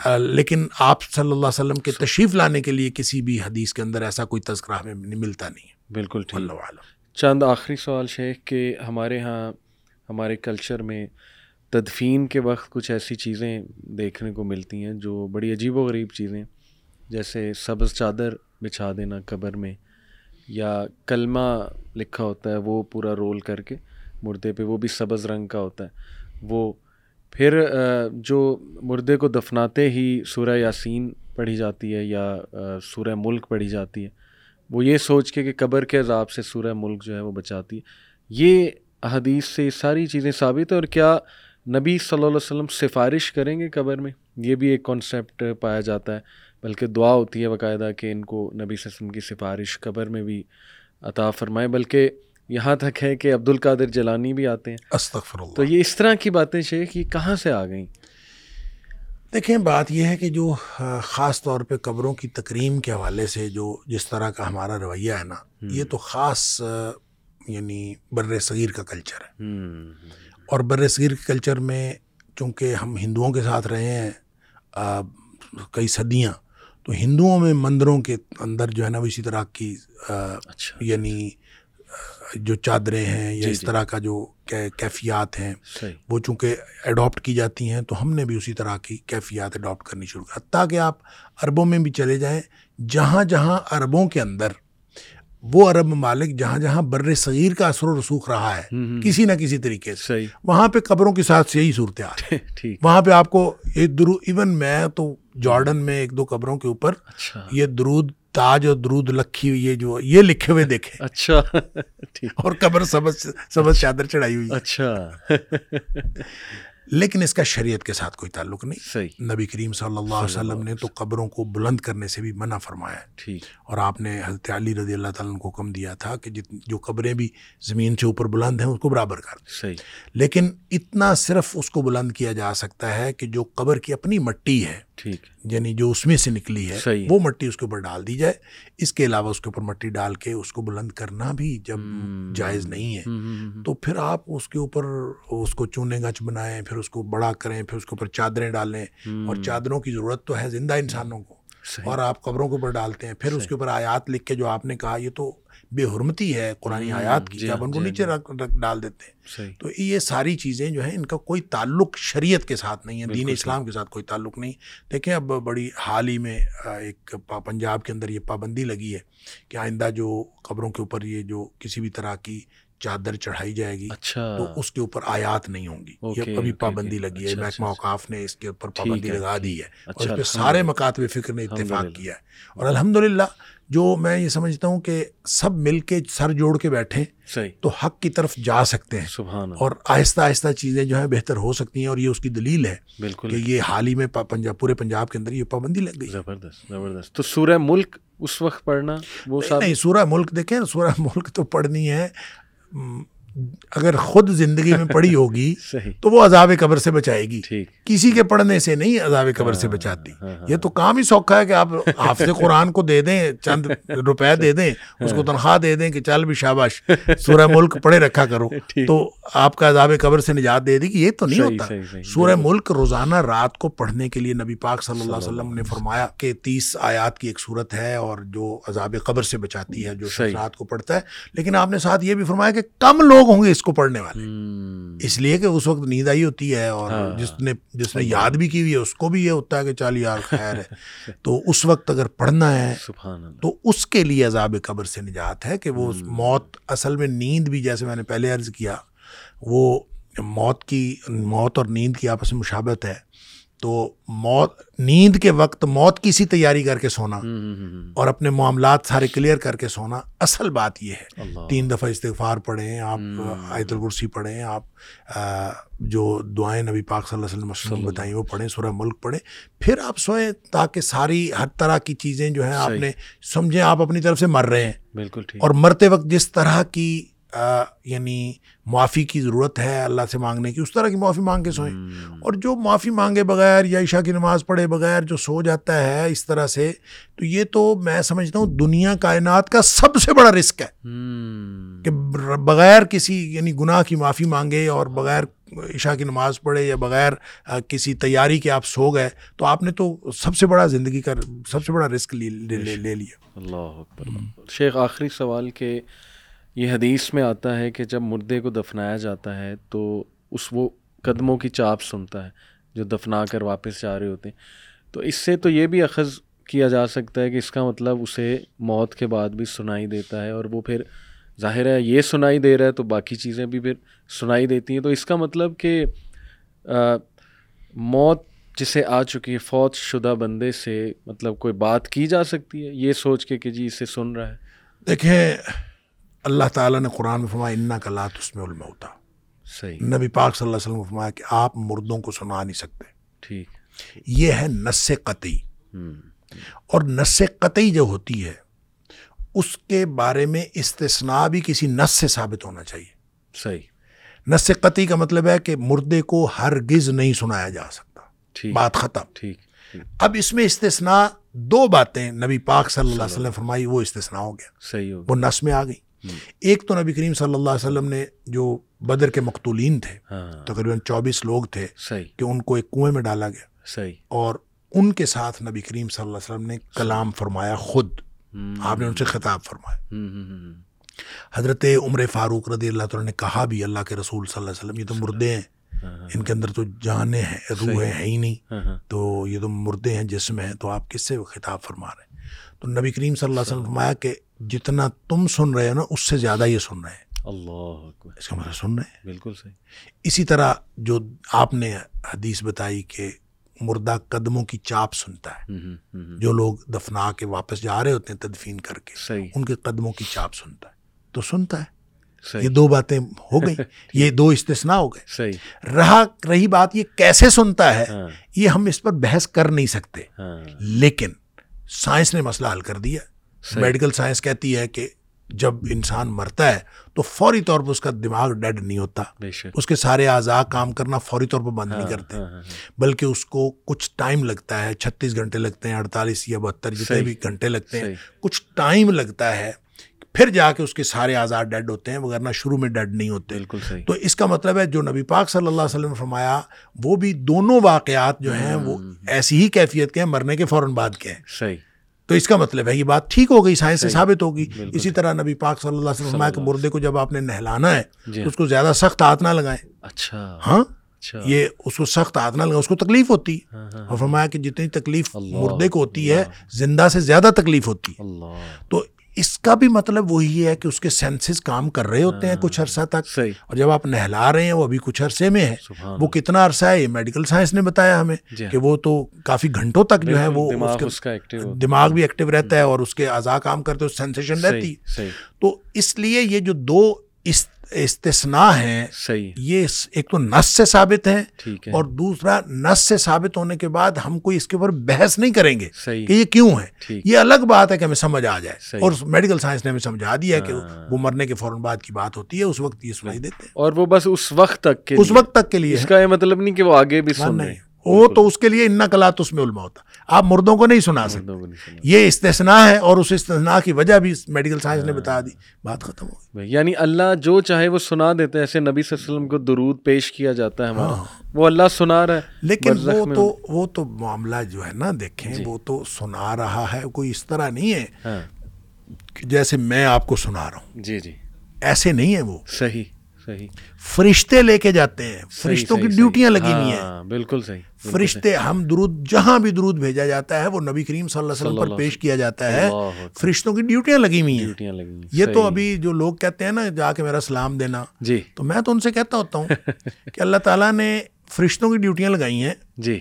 S2: آ، لیکن آپ صلی اللہ علیہ وسلم کے تشریف لانے کے لیے کسی بھی حدیث کے اندر ایسا کوئی تذکرہ ہمیں ملتا نہیں ہے۔
S1: بالکل ٹھیک۔
S2: اللہ عالم
S1: چند آخری سوال شیخ کہ ہمارے ہاں ہمارے کلچر میں تدفین کے وقت کچھ ایسی چیزیں دیکھنے کو ملتی ہیں جو بڑی عجیب و غریب چیزیں جیسے سبز چادر بچھا دینا قبر میں یا کلمہ لکھا ہوتا ہے وہ پورا رول کر کے۔ مردے پہ وہ بھی سبز رنگ کا ہوتا ہے۔ وہ پھر جو مردے کو دفناتے ہی سورہ یاسین پڑھی جاتی ہے یا سورہ ملک پڑھی جاتی ہے، وہ یہ سوچ کے کہ قبر کے عذاب سے سورہ ملک جو ہے وہ بچاتی ہے۔ یہ حدیث سے یہ ساری چیزیں ثابت ہیں اور کیا نبی صلی اللہ علیہ وسلم سفارش کریں گے قبر میں؟ یہ بھی ایک کانسیپٹ پایا جاتا ہے، بلکہ دعا ہوتی ہے باقاعدہ کہ ان کو نبی صلی اللہ علیہ وسلم کی سفارش قبر میں بھی عطا فرمائے، بلکہ یہاں تک ہے کہ عبد القادر جلانی بھی آتے ہیں۔
S2: استغفر اللہ
S1: تو یہ اس طرح کی باتیں شیخ یہ کہاں سے آ گئیں؟
S2: دیکھیں بات یہ ہے کہ جو خاص طور پہ قبروں کی تکریم کے حوالے سے جو جس طرح کا ہمارا رویہ ہے نا یہ تو خاص یعنی بر صغیر کا کلچر ہے۔ اور بر صغیر کے کلچر میں چونکہ ہم ہندوؤں کے ساتھ رہے ہیں آ، کئی صدیاں تو ہندوؤں میں مندروں کے اندر جو ہے نا وہ اسی طرح کی آ،
S1: اچھا۔
S2: یعنی جو چادریں ہیں یا
S1: جی،
S2: اس
S1: جی۔
S2: طرح کا جو کی- کیفیات ہیں وہ چونکہ اڈاپٹ کی جاتی ہیں تو ہم نے بھی اسی طرح کی کیفیات اڈاپٹ کرنی شروع کر حتیٰ کہ آپ عربوں میں بھی چلے جائیں جہاں جہاں عربوں کے اندر وہ عرب ممالک جہاں جہاں بر صغیر کا اثر و رسوخ رہا ہے۔ کسی نہ کسی طریقے سے۔ وہاں پہ قبروں کے ساتھ یہی صورتحال۔ ہے وہاں پہ آپ کو یہ درو ایون میں تو جارڈن میں ایک دو قبروں کے اوپر
S1: اچھا۔
S2: یہ درود تاج اور درود لکھی ہوئی یہ جو یہ لکھے ہوئے دیکھے۔
S1: اچھا
S2: اور قبر سبز سبز چادر چڑھائی ہوئی۔ ہے
S1: اچھا۔
S2: لیکن اس کا شریعت کے ساتھ کوئی تعلق نہیں۔
S1: صحیح۔
S2: نبی کریم صلی اللہ علیہ وسلم نے تو قبروں کو بلند کرنے سے بھی منع فرمایا۔ ہے
S1: ٹھیک۔
S2: اور آپ نے حضرت علی رضی اللہ تعالیٰ کو حکم دیا تھا کہ جت جو قبریں بھی زمین سے اوپر بلند ہیں اس کو برابر کر۔ دیں
S1: صحیح۔
S2: لیکن اتنا صرف اس کو بلند کیا جا سکتا ہے کہ جو قبر کی اپنی مٹی ہے
S1: ٹھیک۔
S2: یعنی جو اس میں سے نکلی ہے وہ مٹی اس کے اوپر ڈال دی جائے۔ اس کے علاوہ اس کے اوپر مٹی ڈال کے اس کو بلند کرنا بھی جب جائز نہیں ہے تو پھر آپ اس کے اوپر اس کو چونے گچ بنائیں پھر اس کو بڑا کریں پھر اس کے اوپر چادریں ڈالیں۔ اور چادروں کی ضرورت تو ہے زندہ انسانوں کو۔ اور آپ قبروں کے اوپر ڈالتے ہیں۔ پھر اس کے اوپر آیات لکھ کے جو آپ نے کہا یہ تو بے حرمتی ہے قرآن آیات کی
S1: جی
S2: کہ آپ
S1: ہاں،
S2: ان کو
S1: جی ہاں،
S2: نیچے
S1: جی۔
S2: ڈال دیتے ہیں۔ تو یہ ساری چیزیں جو ہیں ان کا کوئی تعلق شریعت کے ساتھ نہیں ہے دین اسلام کے ساتھ کوئی تعلق نہیں۔ دیکھیں اب بڑی حال ہی میں ایک پنجاب کے اندر یہ پابندی لگی ہے کہ آئندہ جو قبروں کے اوپر یہ جو کسی بھی طرح کی چادر چڑھائی جائے گی
S1: اچھا۔
S2: تو اس کے اوپر آیات نہیں ہوں گی۔ یہ ابھی
S1: اوکے،
S2: پابندی۔ لگی ہے
S1: اچھا،
S2: محکمہ
S1: اچھا،
S2: اوقاف نے اس کے اوپر پابندی لگا دی ہے اور
S1: اچھا
S2: اس پہ۔ سارے مکاتب فکر نے اتفاق۔ کیا ہے۔ اور الحمدللہ جو میں یہ سمجھتا ہوں کہ سب مل کے سر جوڑ کے بیٹھیں
S1: صحیح۔
S2: تو حق کی طرف جا سکتے ہیں۔
S1: سبحان
S2: اور آہستہ آہستہ چیزیں جو ہیں بہتر ہو سکتی ہیں اور یہ اس کی دلیل ہے
S1: بالکل۔
S2: کہ یہ حال ہی میں پنجاب پورے پنجاب کے اندر یہ پابندی لگ گئی۔
S1: زبردست زبردست۔ تو سورہ ملک اس وقت پڑھنا وہ
S2: نہیں نہیں سورہ ملک دیکھیں سورہ ملک تو پڑھنی ہے۔ اگر خود زندگی میں پڑھی ہوگی تو وہ عذاب قبر سے بچائے گی۔ کسی کے پڑھنے سے نہیں عذاب قبر سے ہاں، بچاتی۔ ہاں، ہاں، یہ تو کام ہی سوکھا ہے کہ آپ حافظ قرآن کو دے دیں چند روپے دے دیں اس کو تنخواہ دے دیں کہ چل بھی شاباش سورہ ملک پڑھے رکھا کرو۔ تو آپ کا عذاب قبر سے نجات دے دی کہ یہ تو نہیں ہوتا۔ سورہ ملک روزانہ رات کو پڑھنے کے لیے نبی پاک صلی اللہ علیہ وسلم نے فرمایا کہ تیس آیات کی ایک صورت ہے اور جو عذاب قبر سے بچاتی ہے جو رات کو پڑھتا ہے۔ لیکن آپ نے ساتھ یہ بھی فرمایا کہ کم لوگ ہوں گے اس کو پڑھنے والے۔ اس لیے کہ اس وقت نیند آئی ہوتی ہے اور ہاں۔ جس نے جس نے یاد بھی کی ہوئی ہے اس کو بھی یہ ہوتا ہے کہ چال یار خیر ہے۔ تو اس وقت اگر پڑھنا ہے تو اس کے لیے عذاب قبر سے نجات ہے کہ وہ موت اصل میں نیند بھی جیسے میں نے پہلے عرض کیا وہ موت کی موت اور نیند کی آپس میں مشابت ہے۔ تو موت نیند کے وقت موت کی سی تیاری کر کے سونا اور اپنے معاملات سارے کلیئر کر کے سونا اصل بات یہ ہے۔ تین دفعہ استغفار پڑھیں آپ آیت الکرسی پڑھیں آپ جو دعائیں نبی پاک صلی اللہ علیہ وسلم بتائیں وہ پڑھیں سورہ ملک پڑھیں۔ پھر آپ سوئیں تاکہ ساری ہر طرح کی چیزیں جو ہیں آپ نے سمجھیں آپ اپنی طرف سے مر رہے ہیں۔
S1: بالکل
S2: اور مرتے وقت جس طرح کی یعنی معافی کی ضرورت ہے اللہ سے مانگنے کی اس طرح کی معافی مانگ کے سوئیں اور جو معافی مانگے بغیر یا عشاء کی نماز پڑھے بغیر جو سو جاتا ہے اس طرح سے تو یہ تو میں سمجھتا ہوں دنیا کائنات کا سب سے بڑا رسک ہے۔ کہ بغیر کسی یعنی گناہ کی معافی مانگے اور بغیر عشاء کی نماز پڑھے یا بغیر کسی تیاری کے آپ سو گئے تو آپ نے تو سب سے بڑا زندگی کا سب سے بڑا رسک لے لیا۔
S1: اللہ شیخ آخری سوال کہ یہ حدیث میں آتا ہے کہ جب مردے کو دفنایا جاتا ہے تو اس وہ قدموں کی چاپ سنتا ہے جو دفنا کر واپس جا رہے ہوتے ہیں۔ تو اس سے تو یہ بھی اخذ کیا جا سکتا ہے کہ اس کا مطلب اسے موت کے بعد بھی سنائی دیتا ہے اور وہ پھر ظاہر ہے یہ سنائی دے رہا ہے تو باقی چیزیں بھی پھر سنائی دیتی ہیں۔ تو اس کا مطلب کہ موت جسے آ چکی ہے، فوت شدہ بندے سے مطلب کوئی بات کی جا سکتی ہے؟ یہ سوچ کے کہ جی اسے سن رہا ہے۔
S2: دیکھیں اللہ تعالیٰ نے قرآن میں فرمایا انا کا لات اس میں علم ہوتا صحیح۔ نبی پاک صلی اللہ علیہ وسلم فرمایا کہ آپ مردوں کو سنا نہیں سکتے۔ ٹھیک۔ یہ ہے نس قطعی۔ اور نس قطعی جو ہوتی ہے اس کے بارے میں استثناء بھی کسی نس سے ثابت ہونا چاہیے۔
S1: صحیح۔
S2: نس قطعی کا مطلب ہے کہ مردے کو ہرگز نہیں سنایا جا سکتا۔ بات ختم۔ ٹھیک۔ اب اس میں استثناء دو باتیں نبی پاک صلی اللہ علیہ وسلم فرمائی وہ استثناء ہو گیا۔
S1: صحیح
S2: وہ نس میں آ گئی ایک تو نبی کریم صلی اللہ علیہ وسلم نے جو بدر کے مقتولین تھے ہاں۔ تقریباً چوبیس لوگ تھے کہ ان کو ایک کنویں میں ڈالا گیا۔ اور ان کے ساتھ نبی کریم صلی اللہ علیہ وسلم نے کلام فرمایا خود۔ آپ نے ان سے خطاب فرمایا۔ حضرت عمر فاروق رضی اللہ تعالیٰ نے کہا بھی اللہ کے رسول صلی اللہ علیہ وسلم یہ تو مردے ہیں۔ ہاں، ہاں۔ ان کے اندر تو جانیں ہیں روح ہے ہی نہیں۔ تو یہ تو مردے ہیں جسم ہیں تو آپ کس سے خطاب فرما رہے ہیں؟ تو نبی کریم صلی اللہ علیہ وسلم فرمایا کہ جتنا تم سن رہے ہو نا اس سے زیادہ یہ سن رہے ہیں۔
S1: اللہ
S2: اس کا مطلب سن رہے ہیں؟
S1: بالکل صحیح۔
S2: اسی طرح جو آپ نے حدیث بتائی کہ مردہ قدموں کی چاپ سنتا ہے۔ جو لوگ دفنا کے واپس جا رہے ہوتے ہیں تدفین کر کے ان کے قدموں کی چاپ سنتا ہے۔ تو سنتا ہے۔ یہ دو باتیں ہو گئی۔ یہ دو استثناء ہو گئے۔ رہا رہی بات یہ کیسے سنتا ہے ہاں۔ یہ ہم اس پر بحث کر نہیں سکتے۔ ہاں۔ لیکن سائنس نے مسئلہ حل کر دیا۔ میڈیکل سائنس کہتی ہے کہ جب انسان مرتا ہے تو فوری طور پر اس کا دماغ ڈیڈ نہیں ہوتا۔ اس کے سارے اعضاء کام کرنا فوری طور پر بند نہیں ہاں، کرتے۔ ہاں، ہاں، بلکہ اس کو کچھ ٹائم لگتا ہے چھتیس گھنٹے لگتے ہیں اڑتالیس یا بہتر جتنے بھی گھنٹے لگتے ہیں کچھ ٹائم لگتا ہے پھر جا کے اس کے سارے آزاد ڈیڈ ہوتے ہیں وغیرہ شروع میں ڈیڈ نہیں ہوتے۔
S1: بالکل صحیح۔
S2: تو اس کا مطلب ہے جو نبی پاک صلی اللہ علیہ وسلم فرمایا وہ بھی دونوں واقعات جو ہیں وہ ایسی ہی کیفیت کے ہیں مرنے کے فوراً بعد کے ہیں۔
S1: صحیح۔
S2: تو اس کا مطلب ہے یہ بات ٹھیک ہو گئی سائنس سے ثابت ہوگی اسی طرح نبی پاک صلی اللہ علیہ وسلم کہ مردے کو جب آپ نے نہلانا ہے جی اس کو زیادہ سخت ہاتھ نہ لگائیں۔
S1: اچھا۔
S2: ہاں؟ اچھا۔ یہ اس کو سخت ہاتھ نہ لگائیں اس کو تکلیف ہوتی۔ ہاں، ہاں، اور فرمایا کہ جتنی تکلیف مردے کو ہوتی ہے زندہ سے زیادہ تکلیف ہوتی۔ ہے تو اس کا بھی مطلب وہی ہے کہ اس کے سینسز کام کر رہے ہوتے ہیں کچھ عرصہ تک۔ اور جب آپ نہلا رہے ہیں وہ ابھی کچھ عرصے میں ہے۔ وہ کتنا عرصہ ہے یہ میڈیکل سائنس نے بتایا ہمیں جی ہاں۔ کہ وہ تو کافی گھنٹوں تک جو ہے وہ دماغ بھی ایکٹیو رہتا ہے اور اس کے اعضاء کام کرتے سینسیشن رہتی۔ تو اس لیے یہ جو دو استثناء ہیں
S1: صحیح.
S2: یہ ایک تو نس سے ثابت ہے
S1: ہے۔
S2: اور دوسرا نس سے ثابت ہونے کے بعد ہم کوئی اس کے اوپر بحث نہیں کریں گے کہ یہ کیوں ہے یہ الگ بات ہے کہ ہمیں سمجھ آ جائے۔ اور میڈیکل سائنس نے ہمیں سمجھا دیا کہ
S1: ہاں۔
S2: وہ مرنے کے فوراً بعد کی بات ہوتی ہے اس وقت یہ سنائی دیتے ہیں۔
S1: اور وہ بس اس وقت تک کے
S2: اس۔ وقت تک کے لیے
S1: اس
S2: ہے۔
S1: کا یہ مطلب نہیں کہ وہ آگے بھی سن رہے ہیں
S2: وہ تو اس کے لیے ان کلات اس میں علما ہوتا آپ مردوں کو نہیں سنا سکتے۔ یہ استثناء ہے اور اس استثناء کی وجہ بھی میڈیکل سائنس نے بتا دی۔ بات ختم ہو گئی۔
S1: یعنی اللہ جو چاہے وہ سنا دیتا ہے۔ ایسے نبی صلی اللہ علیہ وسلم کو درود پیش کیا جاتا ہے ہمارا۔
S2: ہاں۔
S1: وہ اللہ سنا رہا ہے۔
S2: لیکن وہ تو وہ تو معاملہ جو ہے نا دیکھیں
S1: جی۔
S2: وہ تو سنا رہا ہے کوئی اس طرح نہیں ہے
S1: ہاں۔
S2: جیسے میں آپ کو سنا رہا ہوں۔
S1: جی جی۔
S2: ایسے نہیں ہے وہ۔
S1: صحیح۔ صحیح
S2: فرشتے لے کے جاتے ہیں فرشتوں کی ڈیوٹیاں۔ لگی ہوئی ہیں
S1: ہاں بالکل صحیح
S2: فرشتے ہم درود جہاں بھی درود بھیجا جاتا ہے وہ نبی کریم صلی اللہ علیہ وسلم پر پیش کیا جاتا ہے۔ فرشتوں کی ڈیوٹیاں لگی ہوئی ہیں۔ یہ تو۔ ابھی جو لوگ کہتے ہیں نا جا کے میرا سلام دینا
S1: جی
S2: تو میں تو ان سے کہتا ہوتا ہوں کہ اللہ تعالیٰ نے فرشتوں کی ڈیوٹیاں لگائی ہیں
S1: جی۔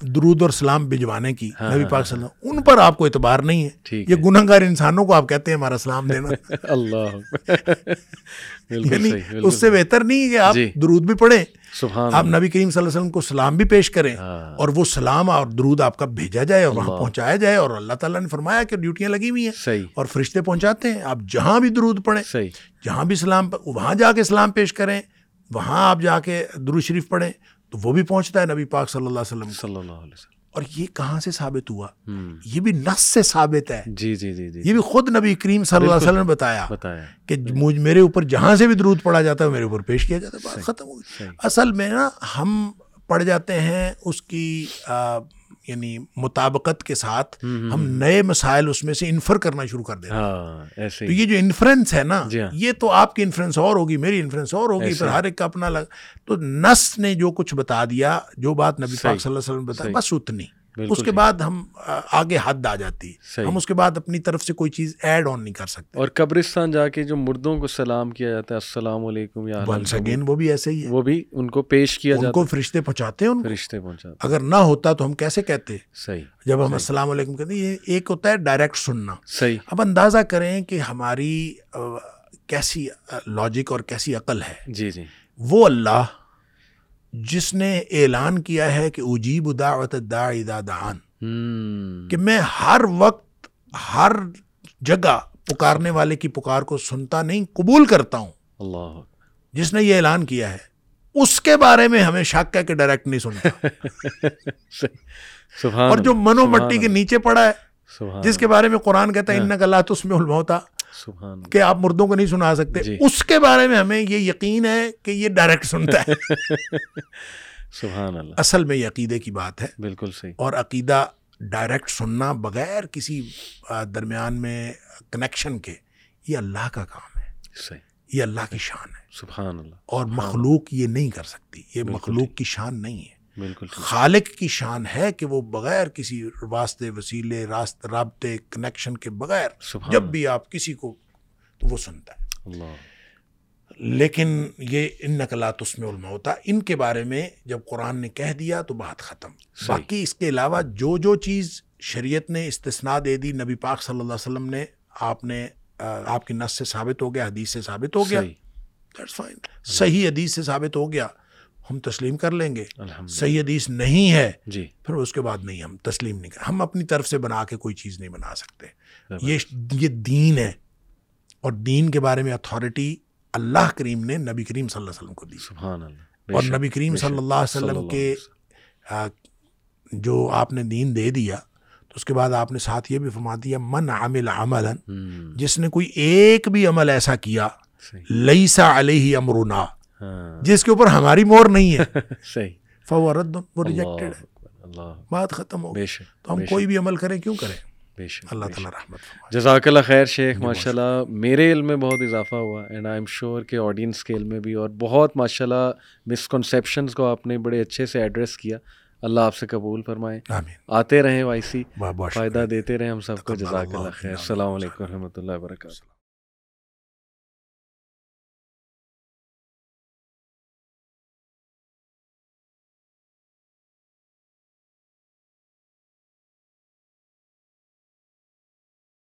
S2: درود اور سلام بھجوانے کی
S1: ہاں،
S2: نبی
S1: ہاں،
S2: پاک صلی اللہ وسلم ان پر آپ کو اعتبار نہیں ہے۔ یہ گناہ گار انسانوں کو آپ کہتے ہیں ہمارا سلام دینا۔
S1: اللہ۔
S2: یعنی اس سے بہتر نہیں ہے کہ آپ
S1: جی۔
S2: درود بھی پڑھیں۔ آپ نبی کریم صلی اللہ علیہ وسلم کو سلام بھی پیش کریں
S1: ہاں۔
S2: اور وہ سلام اور درود آپ کا بھیجا جائے اور وہاں پہنچایا جائے اور اللہ تعالیٰ نے فرمایا کہ ڈیوٹیاں لگی ہوئی ہیں۔ اور فرشتے پہنچاتے ہیں آپ جہاں بھی درود پڑھیں جہاں بھی سلام وہاں جا کے سلام پیش کریں وہاں آپ جا کے درود شریف پڑھیں۔ تو وہ بھی پہنچتا ہے نبی پاک صلی اللہ علیہ وسلم
S1: صلی اللہ علیہ وسلم۔
S2: اور یہ کہاں سے ثابت ہوا؟ یہ بھی نس سے ثابت ہے۔
S1: جی جی جی جی۔
S2: یہ بھی خود نبی کریم صلی اللہ علیہ وسلم نے بتایا کہ مجھ میرے اوپر جہاں سے بھی درود پڑا جاتا ہے میرے اوپر پیش کیا جاتا ہے بات ختم ہو گئی۔
S1: صحیح۔
S2: اصل میں نا ہم پڑھ جاتے ہیں اس کی یعنی مطابقت کے ساتھ ہم نئے مسائل اس میں سے انفر کرنا شروع کر دیتے ہیں۔
S1: ہاں
S2: تو یہ جو انفرنس ہے نا
S1: جی ہاں۔
S2: یہ تو آپ کی انفرنس اور ہوگی میری انفرنس اور ہوگی پھر ہر ایک کا اپنا لگ تو نس نے جو کچھ بتا دیا جو بات نبی پاک صلی اللہ علیہ وسلم نے بتایا۔ بس اتنی۔ اس کے بعد ہم آگے حد آ جاتی۔ ہے۔ ہم اس کے بعد اپنی طرف سے کوئی چیز ایڈ آن نہیں کر سکتے۔
S1: اور قبرستان جا کے جو مردوں کو سلام کیا جاتا ہے السلام علیکم یا
S2: ونس اگین وہ بھی ایسے ہی ہے۔
S1: وہ بھی ان کو پیش کیا
S2: ان
S1: جاتا
S2: کو فرشتے پہنچاتے ہیں ان
S1: فرشتے پہنچاتے
S2: اگر نہ ہوتا تو ہم کیسے کہتے؟
S1: صحیح۔
S2: جب ہم السلام علیکم کہتے ہیں یہ ایک ہوتا ہے ڈائریکٹ سننا۔
S1: صحیح۔
S2: اب اندازہ کریں کہ ہماری کیسی لاجک اور کیسی عقل ہے۔
S1: جی جی۔
S2: وہ اللہ جس نے اعلان کیا ہے کہ اجیب دعوت اذا دعان
S1: ہوں
S2: کہ میں ہر وقت ہر جگہ پکارنے والے کی پکار کو سنتا نہیں قبول کرتا ہوں۔
S1: اللہ
S2: جس نے یہ اعلان کیا ہے اس کے بارے میں ہمیں شک ہے کہ ڈائریکٹ نہیں سنتا۔
S1: سبحان
S2: اور جو منو مٹی کے نیچے پڑا ہے جس کے بارے میں قرآن کہتا ہے ان اللہ تو اس میں
S1: اللہ، سبحان۔
S2: کہ آپ مردوں کو نہیں سنا سکتے۔
S1: جی۔
S2: اس کے بارے میں ہمیں یہ یقین ہے کہ یہ ڈائریکٹ سنتا ہے۔
S1: سبحان اللہ۔
S2: اصل میں یہ عقیدے کی بات ہے۔
S1: بالکل صحیح۔
S2: اور عقیدہ ڈائریکٹ سننا بغیر کسی درمیان میں کنیکشن کے یہ اللہ کا کام ہے۔
S1: صحیح۔
S2: یہ اللہ کی شان ہے۔
S1: سبحان اللہ۔
S2: اور مخلوق یہ نہیں کر سکتی۔ یہ مخلوق کی شان نہیں ہے۔
S1: بالکل
S2: خالق کی شان ہے کہ وہ بغیر کسی واسطے وسیلے راست رابطے کنیکشن کے بغیر
S1: سبحان
S2: جب بھی آپ کسی کو تو وہ سنتا ہے۔
S1: اللہ۔
S2: لیکن یہ ان نقلات اس میں علما ہوتا ان کے بارے میں جب قرآن نے کہہ دیا تو بات ختم۔ باقی اس کے علاوہ جو جو چیز شریعت نے استثناء دے دی نبی پاک صلی اللہ علیہ وسلم نے آپ نے آپ کی نس سے ثابت ہو گیا حدیث سے ثابت ہو گیا.
S1: صحیح
S2: حدیث سے ثابت ہو گیا۔ ہم تسلیم کر لیں گے۔ صحیح حدیث نہیں ہے
S1: جی۔
S2: پھر اس کے بعد نہیں ہم تسلیم نہیں کر ہم اپنی طرف سے بنا کے کوئی چیز نہیں بنا سکتے۔ یہ یہ دین ہے اور دین کے بارے میں اتھارٹی اللہ کریم نے نبی کریم صلی اللہ علیہ وسلم کو دی۔
S1: سبحان اللہ
S2: اور نبی کریم صلی اللہ علیہ وسلم کے جو آپ نے دین دے دیا تو اس کے بعد آپ نے ساتھ یہ بھی فرما دیا من عمل عملا جس نے کوئی ایک بھی عمل ایسا کیا
S1: صحیح۔
S2: لیسا علیہ امرنا۔
S1: ہاں
S2: جس کے اوپر ہماری مور نہیں ہے۔
S1: صحیح۔
S2: فو رد وہ ریجیکٹڈ ہے۔ بات ختم ہو گئی۔
S1: بے شک
S2: تو ہم کوئی بھی عمل کریں کیوں کریں؟
S1: شک، بے شک
S2: اللہ تعالیٰ۔ رحمت
S1: جزاک اللہ خیر شیخ ماشاء اللہ میرے علم میں بہت اضافہ ہوا اینڈ آئی ایم شیور کہ آڈینس کے علم میں بھی اور بہت ماشاء اللہ مسکنسیپشنس کو آپ نے بڑے اچھے سے ایڈریس کیا۔ اللہ آپ سے قبول فرمائے۔
S2: آمین۔
S1: آتے رہیں وائی سی
S2: بہت بہت
S1: فائدہ دیتے رہیں ہم سب کو۔ جزاک
S2: اللہ
S1: خیر۔ السلام. علیکم و رحمۃ اللہ وبرکاتہ۔